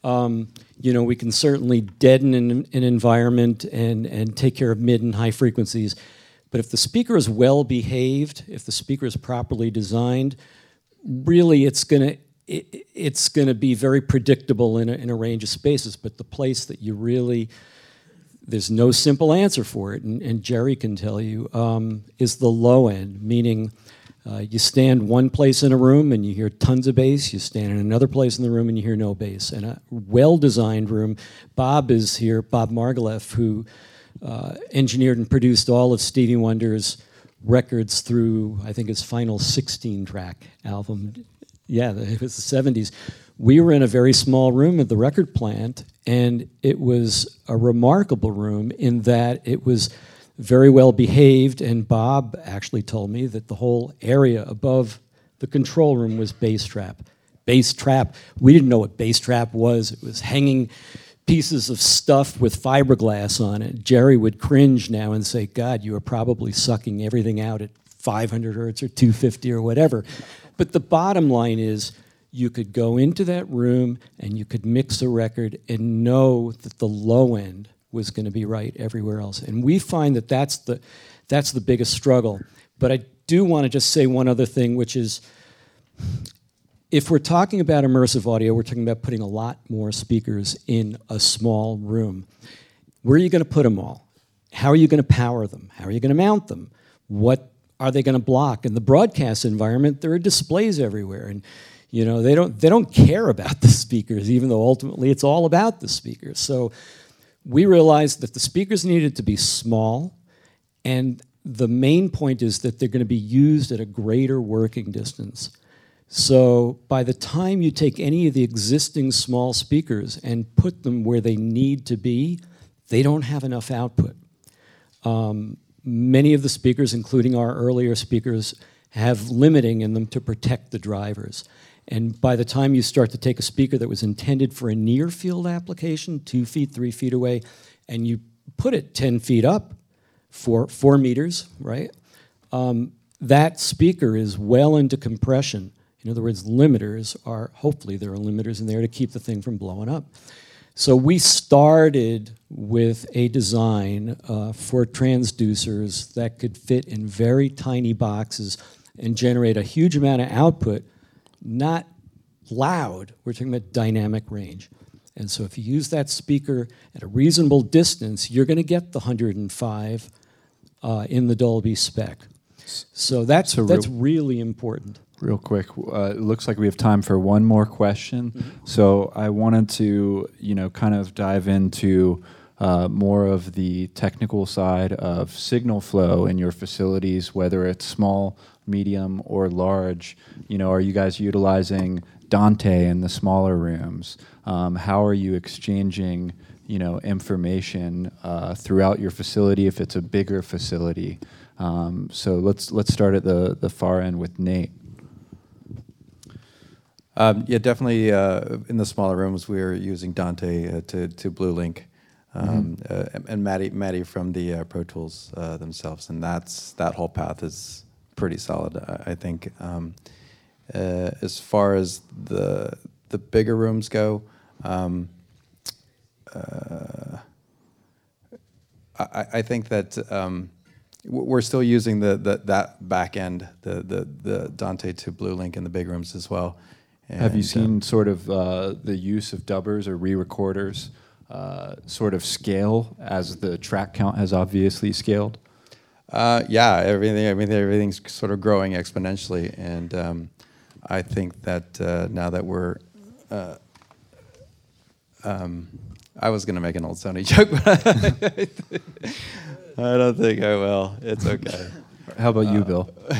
[SPEAKER 10] Um, you know, we can certainly deaden an, an environment and, and take care of mid and high frequencies. But if the speaker is well behaved, if the speaker is properly designed, really it's going to it, it's going to be very predictable in a, in a range of spaces. But the place that you really there's no simple answer for it, and, and Jerry can tell you, um, is the low end, meaning uh, you stand one place in a room and you hear tons of bass. You stand in another place in the room and you hear no bass. And a well-designed room. Bob is here. Bob Margouleff, who uh, engineered and produced all of Stevie Wonder's records through I think his final 16-track album. Yeah, it was the 70s. We were in a very small room at the record plant, and it was a remarkable room in that it was very well behaved, and Bob actually told me that the whole area above the control room was bass trap. Bass trap, we didn't know what bass trap was. It was hanging pieces of stuff with fiberglass on it. Jerry would cringe now and say, God, you are probably sucking everything out at 500 hertz or 250 or whatever. But the bottom line is, you could go into that room and you could mix a record and know that the low end was going to be right everywhere else. And we find that that's the, that's the biggest struggle. But I do want to just say one other thing, which is if we're talking about immersive audio, we're talking about putting a lot more speakers in a small room. Where are you going to put them all? How are you going to power them? How are you going to mount them? What are they going to block? In the broadcast environment, there are displays everywhere. And you know, they don't, they don't care about the speakers, even though ultimately it's all about the speakers. So we realized that the speakers needed to be small, and the main point is that they're going to be used at a greater working distance. So by the time you take any of the existing small speakers and put them where they need to be, they don't have enough output. Um, many of the speakers, including our earlier speakers, have limiting in them to protect the drivers. And by the time you start to take a speaker that was intended for a near field application, two feet, three feet away, and you put it 10 feet up, four, four meters, right? Um, that speaker is well into compression. In other words, limiters are, hopefully, there are limiters in there to keep the thing from blowing up. So we started with a design uh, for transducers that could fit in very tiny boxes and generate a huge amount of output not loud. We're talking about dynamic range. And so if you use that speaker at a reasonable distance, you're going to get the 105 uh, in the Dolby spec. So that's,
[SPEAKER 3] So
[SPEAKER 10] that's
[SPEAKER 3] real-
[SPEAKER 10] really important.
[SPEAKER 3] Real quick, uh, it looks like we have time for one more question. So I wanted to, you know, kind of dive into uh, more of the technical side of signal flow in your facilities, whether it's small, medium, or large. You know, are you guys utilizing Dante in the smaller rooms? Um, how are you exchanging, you know, information uh, throughout your facility if it's a bigger facility? Um, so let's let's start at the the far end with Nate.
[SPEAKER 9] Um, yeah, definitely. Uh, in the smaller rooms, we are using Dante uh, to to Blue Link, um, uh, and- and MADI MADI from the uh, Pro Tools uh, themselves, and that's that whole path is pretty solid. I, I think. Um, uh, as far as the the bigger rooms go, um, uh, I, I think that um, w- we're still using the, the that back end, the, the the Dante to Blue Link in the big rooms as well.
[SPEAKER 3] Have you seen
[SPEAKER 9] um,
[SPEAKER 3] sort of uh, the use of dubbers or re-recorders uh, sort of scale as the track count has obviously scaled?
[SPEAKER 9] Uh, yeah, everything, everything, everything's sort of growing exponentially, and um, I think that uh, now that we're, uh, um, I was going to make an old Sony joke, but I don't think I will. It's okay.
[SPEAKER 3] How about you, Bill?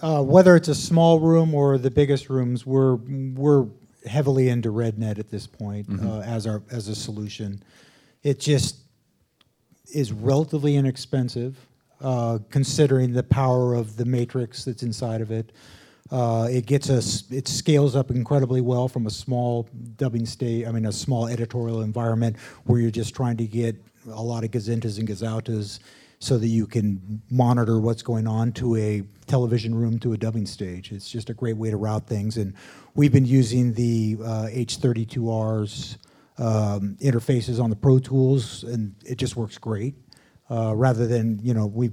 [SPEAKER 8] Uh, whether it's a small room or the biggest rooms, we're we're heavily into RedNet at this point
[SPEAKER 3] Mhm.
[SPEAKER 8] uh, as our as a solution. It just is relatively inexpensive, uh, considering the power of the matrix that's inside of it. Uh, it gets us. It scales up incredibly well from a small dubbing state. I mean, a small editorial environment where you're just trying to get a lot of gazintas and gazautas so that you can monitor what's going on to a television room to a dubbing stage. It's just a great way to route things. And we've been using the uh, H32R's um, interfaces on the Pro Tools, and it just works great. Uh, rather than, you know, we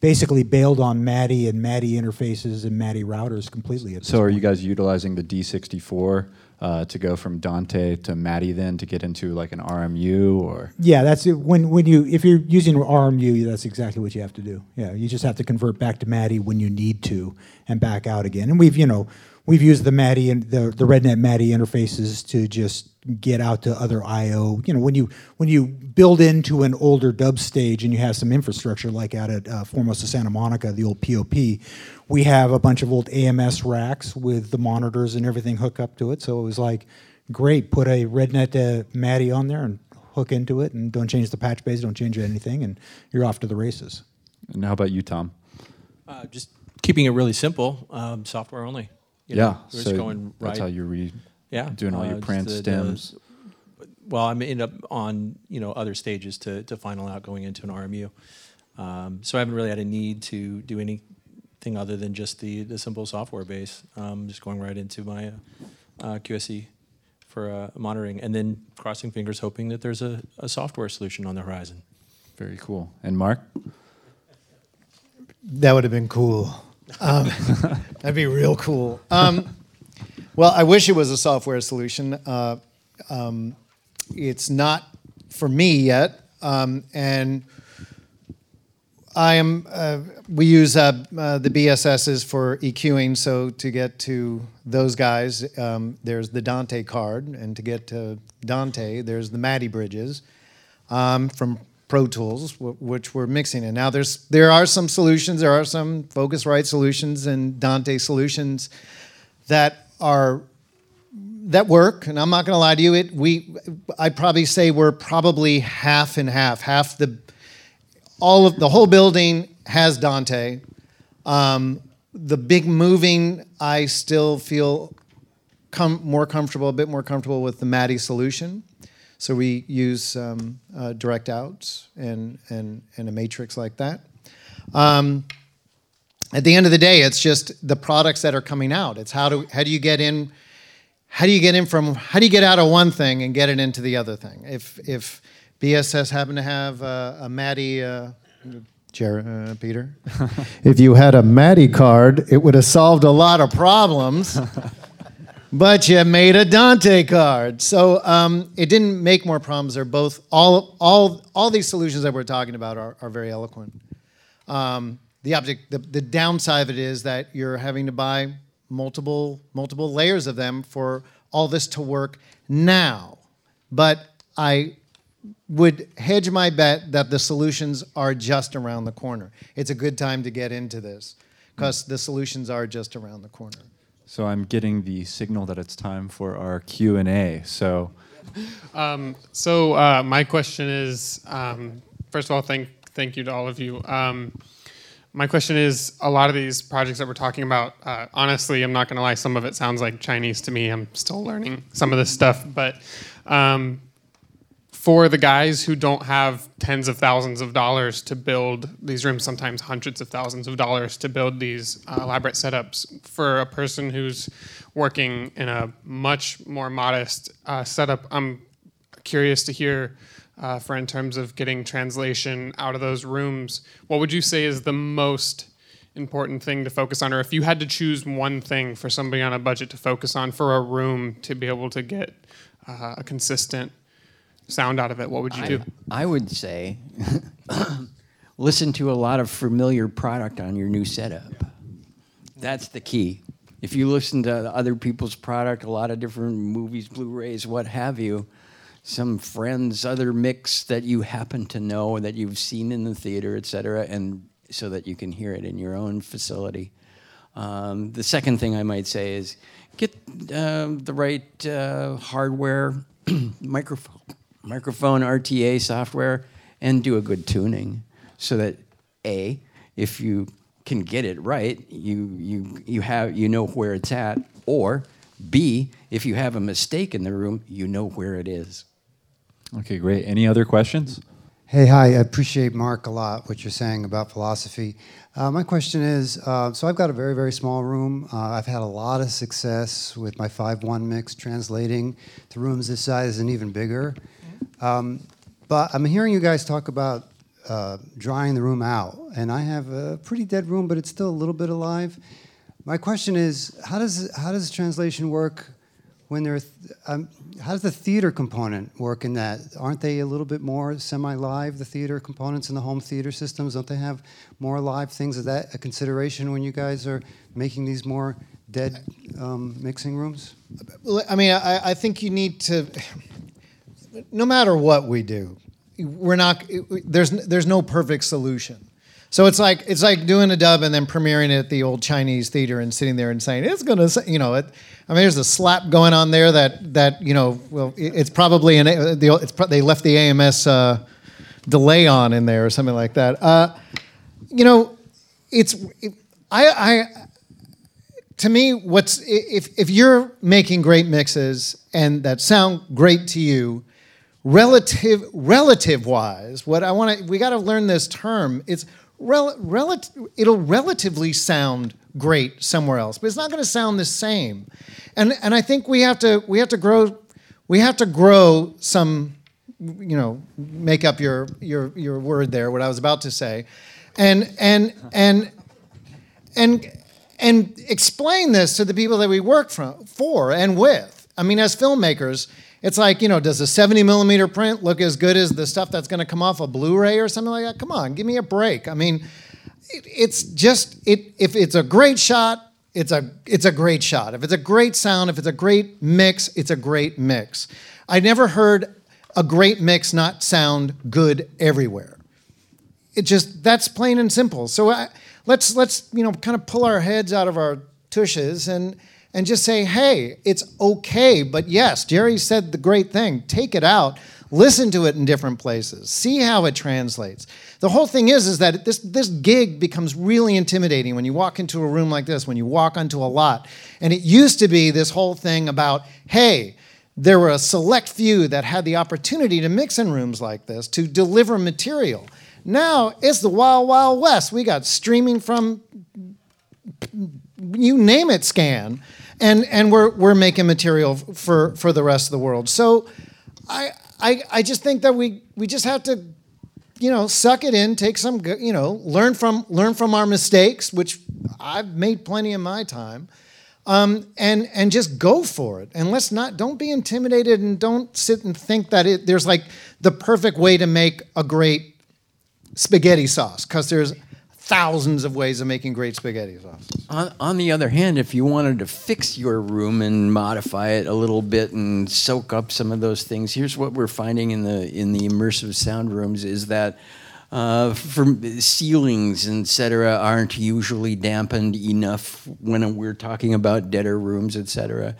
[SPEAKER 8] basically bailed on MADI and MADI interfaces and MADI routers completely. At
[SPEAKER 3] So are you guys utilizing the D64 uh, to go from Dante to MADI then to get into like an RMU or?
[SPEAKER 8] Yeah, that's it. When when you if you're using RMU, that's exactly what you have to do. Yeah, you just have to convert back to MADI when you need to, and back out again. And we've you know we've used the MADI and the the RedNet MADI interfaces to just get out to other I/O. You know, when you when you build into an older dub stage and you have some infrastructure like out at uh, Formosa Santa Monica, the old POP, we have a bunch of old AMS racks with the monitors and everything hook up to it. So it was like, great, put a RedNet uh, MADI on there and hook into it, and don't change the patch base, don't change anything, and you're off to the races.
[SPEAKER 3] And how about you, Tom?
[SPEAKER 6] Uh, just keeping it really simple, um, software only. You
[SPEAKER 3] Yeah,
[SPEAKER 6] know, we're
[SPEAKER 3] so
[SPEAKER 6] just going right.
[SPEAKER 3] that's how you re-
[SPEAKER 6] yeah,
[SPEAKER 3] doing all your
[SPEAKER 6] just
[SPEAKER 3] prance
[SPEAKER 6] the- the-
[SPEAKER 3] stems.
[SPEAKER 6] well, I'm end up on you know other stages to to final out going into an RMU. Um, so I haven't really had a need to do anything other than just the the simple software base. Um, just going right into my uh, uh, QSC for uh, monitoring, and then crossing fingers, hoping that there's a, a software solution on the horizon.
[SPEAKER 3] Very cool. And Mark?
[SPEAKER 5] That would have been cool. Um, that'd be real cool. Um, well, I wish it was a software solution. Uh, um, it's not for me yet, um, and I am. Uh, we use uh, uh, the BSSs for EQing. So to get to those guys, um, there's the Dante card, and to get to Dante, there's the MADI bridges um, from Pro Tools, w- which we're mixing in. Now, there's there are some solutions. There are some Focusrite solutions and Dante solutions that are that work. And I'm not going to lie to you. It we I'd probably say we're probably half and half. Half the all of the whole building has Dante. Um, the big moving, I still feel com- more comfortable, a bit more comfortable with the MADI solution. So we use um, uh, direct outs and, and, and a matrix like that. Um, at the end of the day, it's just the products that are coming out. It's how do how do you get in, how do you get in from how do you get out of one thing and get it into the other thing? If if BSS happened to have uh, a MADI, uh, uh, Peter, if you had a MADI card, it would have solved a lot of problems. but you made a Dante card, so um, it didn't make more problems. They're both all all all these solutions that we're talking about are, are very eloquent. Um, the object, the, the downside of it is that you're having to buy multiple multiple layers of them for all this to work now. But I would hedge my bet that the solutions are just around the corner. It's a good time to get into this because the solutions are just around the corner.
[SPEAKER 3] So I'm getting the signal that it's time for our Q and A. So
[SPEAKER 13] Um, so uh, my question is, um, first of all, thank thank you to all of you. Um, my question is a lot of these projects that we're talking about, uh, honestly, I'm not going to lie, some of it sounds like Chinese to me. I'm still learning some of this stuff. But um, for the guys who don't have tens of thousands of dollars to build these rooms, sometimes hundreds of thousands of dollars to build these uh, elaborate setups, for a person who's working in a much more modest uh, setup, I'm curious to hear uh, for in terms of getting translation out of those rooms, what would you say is the most important thing to focus on? Or if you had to choose one thing for somebody on a budget to focus on for a room to be able to get uh, a consistent sound out of it, what would you
[SPEAKER 4] I,
[SPEAKER 13] do?
[SPEAKER 4] I would say listen to a lot of familiar product on your new setup. That's the key. If you listen to other people's product, a lot of different movies, Blu-rays, what have you, some friends, other mix that you happen to know that you've seen in the theater, et cetera, and so that you can hear it in your own facility. Um, the second thing I might say is get uh, the right uh, hardware, microphone, microphone RTA software, and do a good tuning so that A, if you can get it right, you, you, you, have, you know where it's at, or B, if you have a mistake in the room, you know where it is.
[SPEAKER 3] Okay, great. Any other questions?
[SPEAKER 14] Hey, hi. I appreciate Mark a lot what you're saying about philosophy. Uh, my question is uh, so I've got a very, very small room. Uh, I've had a lot of success with my 5 1 mix translating to rooms this size and even bigger. Um, but I'm hearing you guys talk about uh, drying the room out, and I have a pretty dead room, but it's still a little bit alive. My question is how does, how does translation work? when they're, um, how does the theater component work in that? Aren't they a little bit more semi-live, the theater components in the home theater systems? Don't they have more live things? Is that a consideration when you guys are making these more dead um, mixing rooms?
[SPEAKER 5] I mean, I, I think you need to, no matter what we do, we're not, there's, there's no perfect solution. So it's like it's like doing a dub and then premiering it at the old Chinese theater and sitting there and saying it's gonna, you know, it, I mean, there's a slap going on there that that you know, well, it's probably an it's they left the AMS uh, delay on in there or something like that. Uh, you know, it's it, I I to me what's if if you're making great mixes and that sound great to you relative relative wise what i want to we got to learn this term it's rel- rel- it'll relatively sound great somewhere else, but it's not going to sound the same. And and I think we have to we have to grow we have to grow some you know make up your your your word there what I was about to say, and and and and and explain this to the people that we work from, for and with. I mean, as filmmakers, it's like, you know, does a 70 millimeter print look as good as the stuff that's going to come off a Blu ray or something like that? Come on, give me a break. I mean, it, it's just, it, if it's a great shot, it's a, it's a great shot. If it's a great sound, if it's a great mix, it's a great mix. I never heard a great mix not sound good everywhere. It just, that's plain and simple. So I, let's, let's, you know, kind of pull our heads out of our tushes and, and just say, hey, it's okay. But yes, Jerry said the great thing take it out, listen to it in different places, see how it translates. The whole thing is, is that this, this gig becomes really intimidating when you walk into a room like this, when you walk onto a lot. And it used to be this whole thing about, hey, there were a select few that had the opportunity to mix in rooms like this to deliver material. Now it's the wild, wild west. We got streaming from you name it scan and and we're we're making material for for the rest of the world. So I I I just think that we we just have to you know suck it in, take some you know learn from learn from our mistakes, which I've made plenty in my time. Um, and and just go for it. And let's not don't be intimidated and don't sit and think that it, there's like the perfect way to make a great spaghetti sauce because there's thousands of ways of making great spaghetti sauce.
[SPEAKER 4] On, on, the other hand, if you wanted to fix your room and modify it a little bit and soak up some of those things, here's what we're finding in the in the immersive sound rooms is that. Uh, ceilings, etc., aren't usually dampened enough when we're talking about deader rooms, etc.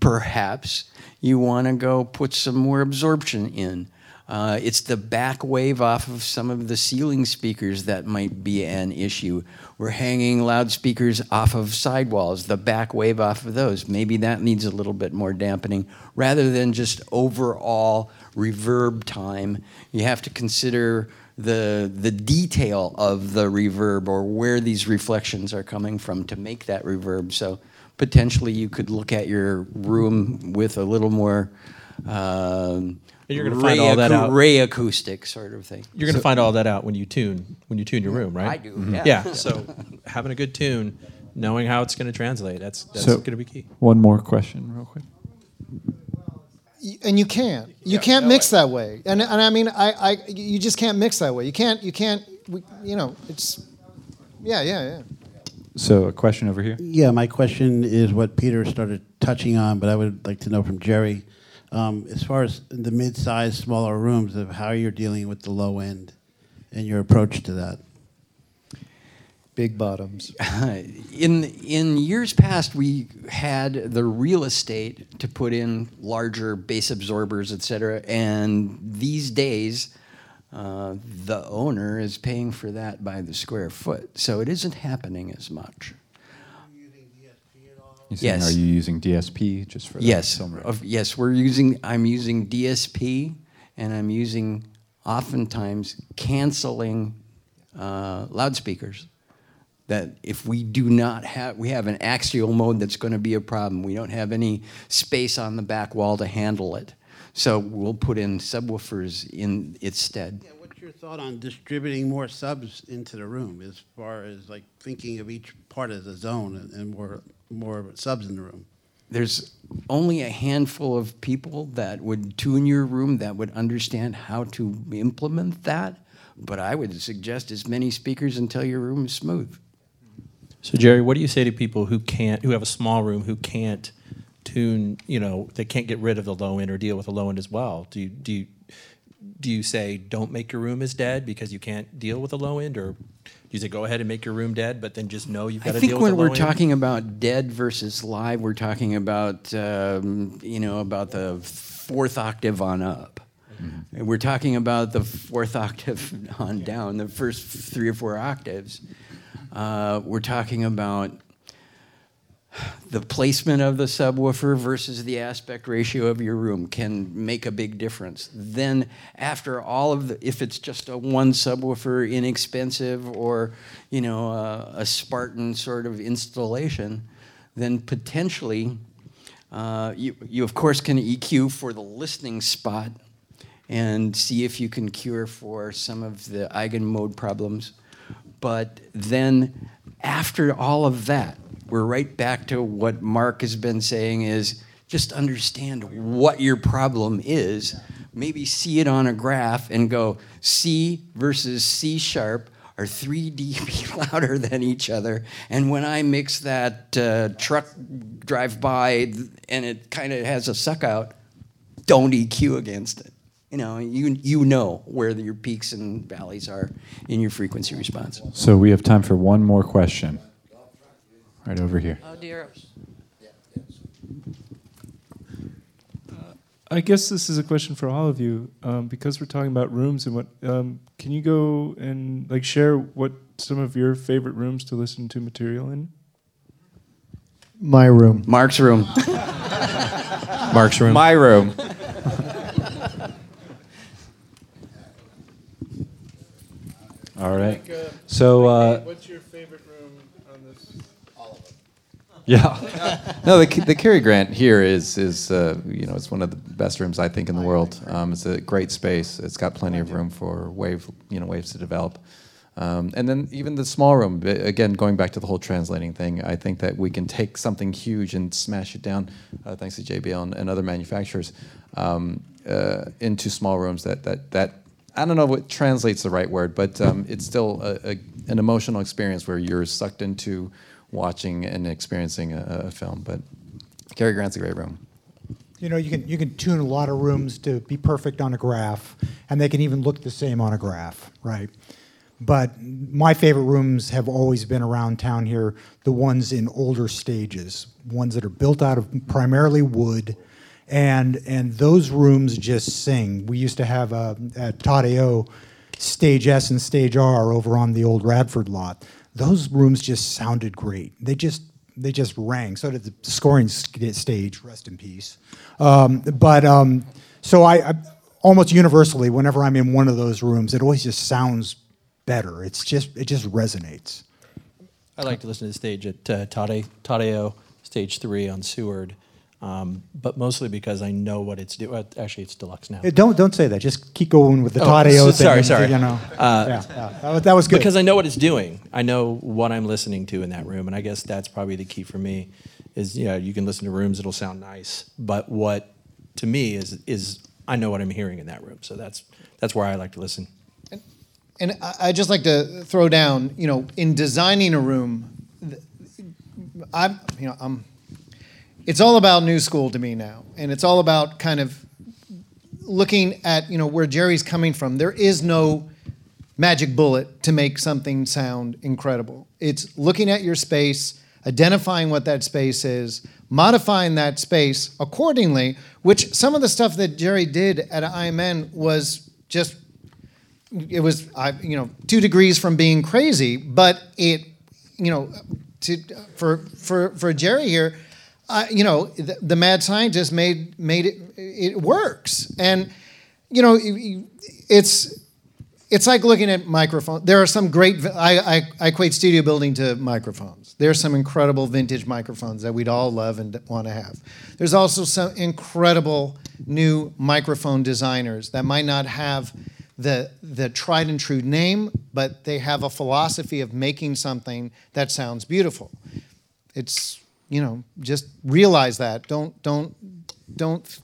[SPEAKER 4] Perhaps you want to go put some more absorption in. Uh, it's the back wave off of some of the ceiling speakers that might be an issue. We're hanging loudspeakers off of sidewalls, the back wave off of those. Maybe that needs a little bit more dampening rather than just overall reverb time. You have to consider the, the detail of the reverb or where these reflections are coming from to make that reverb. So potentially you could look at your room with a little more um,
[SPEAKER 6] And you're gonna find all that out.
[SPEAKER 4] ray acoustic sort of thing.
[SPEAKER 6] You're going to find all that out when you tune when you tune your room, right?
[SPEAKER 4] I do, Mhm. yeah.
[SPEAKER 6] Yeah. So having a good tune, knowing how it's going to translate, that's that's
[SPEAKER 3] so,
[SPEAKER 6] going to be key.
[SPEAKER 3] One more question, real quick.
[SPEAKER 5] And you can't you can't mix that way and, and i mean I, I you just can't mix that way you can't you can't we, you know it's yeah yeah yeah
[SPEAKER 3] So a question over here.
[SPEAKER 15] Yeah, my question is what Peter started touching on, but I would like to know from Jerry, um, as far as the mid-sized, smaller rooms, of how you're dealing with the low end and your approach to that.
[SPEAKER 5] big bottoms
[SPEAKER 4] in in years past, we had the real estate to put in larger bass absorbers, et cetera. And these days, uh, the owner is paying for that by the square foot, so it isn't happening as much.
[SPEAKER 3] You saying,
[SPEAKER 4] Yes.
[SPEAKER 3] Are you using DSP just for that?
[SPEAKER 4] Yes,
[SPEAKER 3] Somewhere.
[SPEAKER 4] of, yes, we're using. I'm using DSP, and I'm using oftentimes canceling uh, loudspeakers. That if we do not have, we have an axial mode that's going to be a problem. We don't have any space on the back wall to handle it, so we'll put in subwoofers in its stead.
[SPEAKER 15] What's your thought on distributing more subs into the room, as far as like thinking of each part as a zone and, and more more subs in the room?
[SPEAKER 4] there's only a handful of people that would tune your room that would understand how to implement that. But I would suggest as many speakers until your room is smooth.
[SPEAKER 6] So Jerry, what do you say to people who can't, who have a small room, who can't tune, you know, they can't get rid of the low end or deal with the low end as well? Do you do you do you say don't make your room as dead because you can't deal with the low end, or do you say go ahead and make your room dead, but then just know you've got
[SPEAKER 4] I
[SPEAKER 6] to
[SPEAKER 4] think
[SPEAKER 6] deal
[SPEAKER 4] when
[SPEAKER 6] with the
[SPEAKER 4] we're talking about dead versus live, we're talking about um, you know about the fourth octave on up. And we're talking about the fourth octave on down, the first three or four octaves. Uh, we're talking about the placement of the subwoofer versus the aspect ratio of your room can make a big difference. Then, after all of the, if it's just a one subwoofer, inexpensive, or you know a, a Spartan sort of installation, then potentially uh, you you of course can EQ for the listening spot and see if you can cure for some of the eigenmode problems. But then after all of that, we're right back to what Mark has been saying is just understand what your problem is. Maybe see it on a graph and go C versus C sharp are 3 dB louder than each other. And when I mix that uh, truck drive by and it kind of has a suck out, don't EQ against it. You know, you you know where your peaks and valleys are in your frequency response.
[SPEAKER 3] So we have time for one more question. Right over here.
[SPEAKER 16] Oh dear.
[SPEAKER 17] I guess this is a question for all of you, um, because we're talking about rooms and what. Um, can you go and like share what some of your favorite rooms to listen to material in?
[SPEAKER 5] my room
[SPEAKER 4] Mark's room.
[SPEAKER 6] Mark's room.
[SPEAKER 3] My room. All right. So, uh,
[SPEAKER 17] what's your favorite room on this? All of them.
[SPEAKER 9] Yeah. no, the, the Cary Grant here is is uh, you know it's one of the best rooms I think in the world. Um, it's a great space. It's got plenty of room for wave you know waves to develop. Um, and then even the small room, again, going back to the whole translating thing, I think that we can take something huge and smash it down, uh, thanks to JBL and, and other manufacturers, um, uh, into small rooms that, that, that, I don't know what translates the right word, but um, it's still a, a, an emotional experience where you're sucked into watching and experiencing a, a film. But Cary Grant's a great room.
[SPEAKER 8] You know, you can you can tune a lot of rooms to be perfect on a graph, and they can even look the same on a graph, right? But my favorite rooms have always been around town here, the ones in older stages, ones that are built out of primarily wood, and and those rooms just sing. We used to have a, at Todd-AO, Stage S and Stage R over on the old Radford lot. Those rooms just sounded great. They just they just rang. So did the scoring stage. Rest in peace. Um, but um, so I, I almost universally, whenever I'm in one of those rooms, it always just sounds better. It's just it just resonates.
[SPEAKER 6] I like to listen to the stage at uh, Tade, Todd-AO, stage three on Seward, um, but mostly because I know what it's doing. Actually, it's deluxe now.
[SPEAKER 8] Don't don't say that. Just keep going with the
[SPEAKER 6] Oh,
[SPEAKER 8] Todd-AO
[SPEAKER 6] so- Sorry, sorry.
[SPEAKER 8] You know,
[SPEAKER 6] Uh,
[SPEAKER 8] yeah, yeah. That, was, that was good.
[SPEAKER 6] Because I know what it's doing. I know what I'm listening to in that room, and I guess that's probably the key for me. Is you know you can listen to rooms that'll sound nice, but what to me is is I know what I'm hearing in that room. So that's that's where I like to listen.
[SPEAKER 5] And I I just like to throw down, you know, in designing a room, I'm, you know, I'm. It's all about new school to me now, and it's all about kind of looking at, you know, where Jerry's coming from. There is no magic bullet to make something sound incredible. It's looking at your space, identifying what that space is, modifying that space accordingly. Which some of the stuff that Jerry did at IMN was just it was I, you know two degrees from being crazy, but it you know to for for for Jerry here, uh, you know the, the mad scientist made made it it works, and you know it's it's like looking at microphones. There are some great. I, I, I equate studio building to microphones. There are some incredible vintage microphones that we'd all love and want to have. There's also some incredible new microphone designers that might not have the the tried and true name, but they have a philosophy of making something that sounds beautiful. It's you know just realize that. Don't don't don't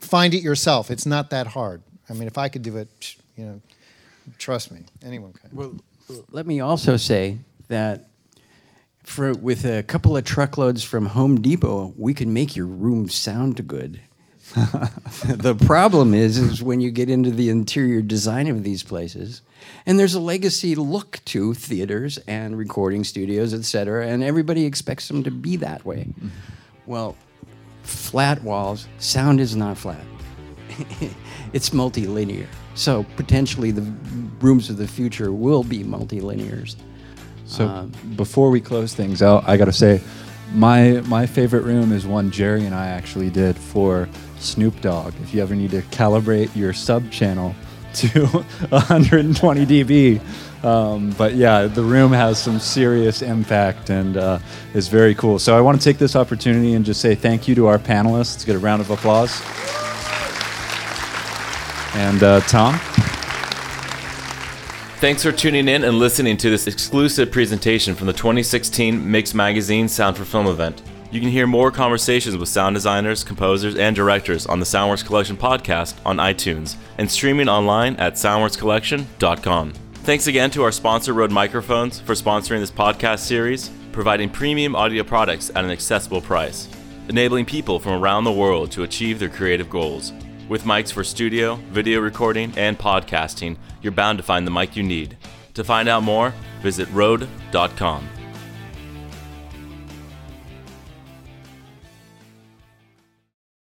[SPEAKER 5] find it yourself. It's not that hard. I mean, if I could do it, you know. Trust me, anyone can.
[SPEAKER 4] Well, let me also say that for with a couple of truckloads from Home Depot, we can make your room sound good. the problem is, is when you get into the interior design of these places, and there's a legacy look to theaters and recording studios, et cetera, and everybody expects them to be that way. Well, flat walls, sound is not flat. it's multilinear. So potentially the rooms of the future will be multilinears.
[SPEAKER 3] So
[SPEAKER 4] Um,
[SPEAKER 3] before we close things out, I got to say, my my favorite room is one Jerry and I actually did for Snoop Dogg. If you ever need to calibrate your sub channel to 120 dB, um, but yeah, the room has some serious impact and uh, is very cool. So I want to take this opportunity and just say thank you to our panelists. Let's get a round of applause. And uh, Tom.
[SPEAKER 1] Thanks for tuning in and listening to this exclusive presentation from the 2016 Mix Magazine Sound for Film event. You can hear more conversations with sound designers, composers, and directors on the Soundworks Collection podcast on iTunes and streaming online at soundworkscollection.com. Thanks again to our sponsor, Rode Microphones, for sponsoring this podcast series, providing premium audio products at an accessible price, enabling people from around the world to achieve their creative goals. With mics for studio, video recording, and podcasting, you're bound to find the mic you need. To find out more, visit Rode.com.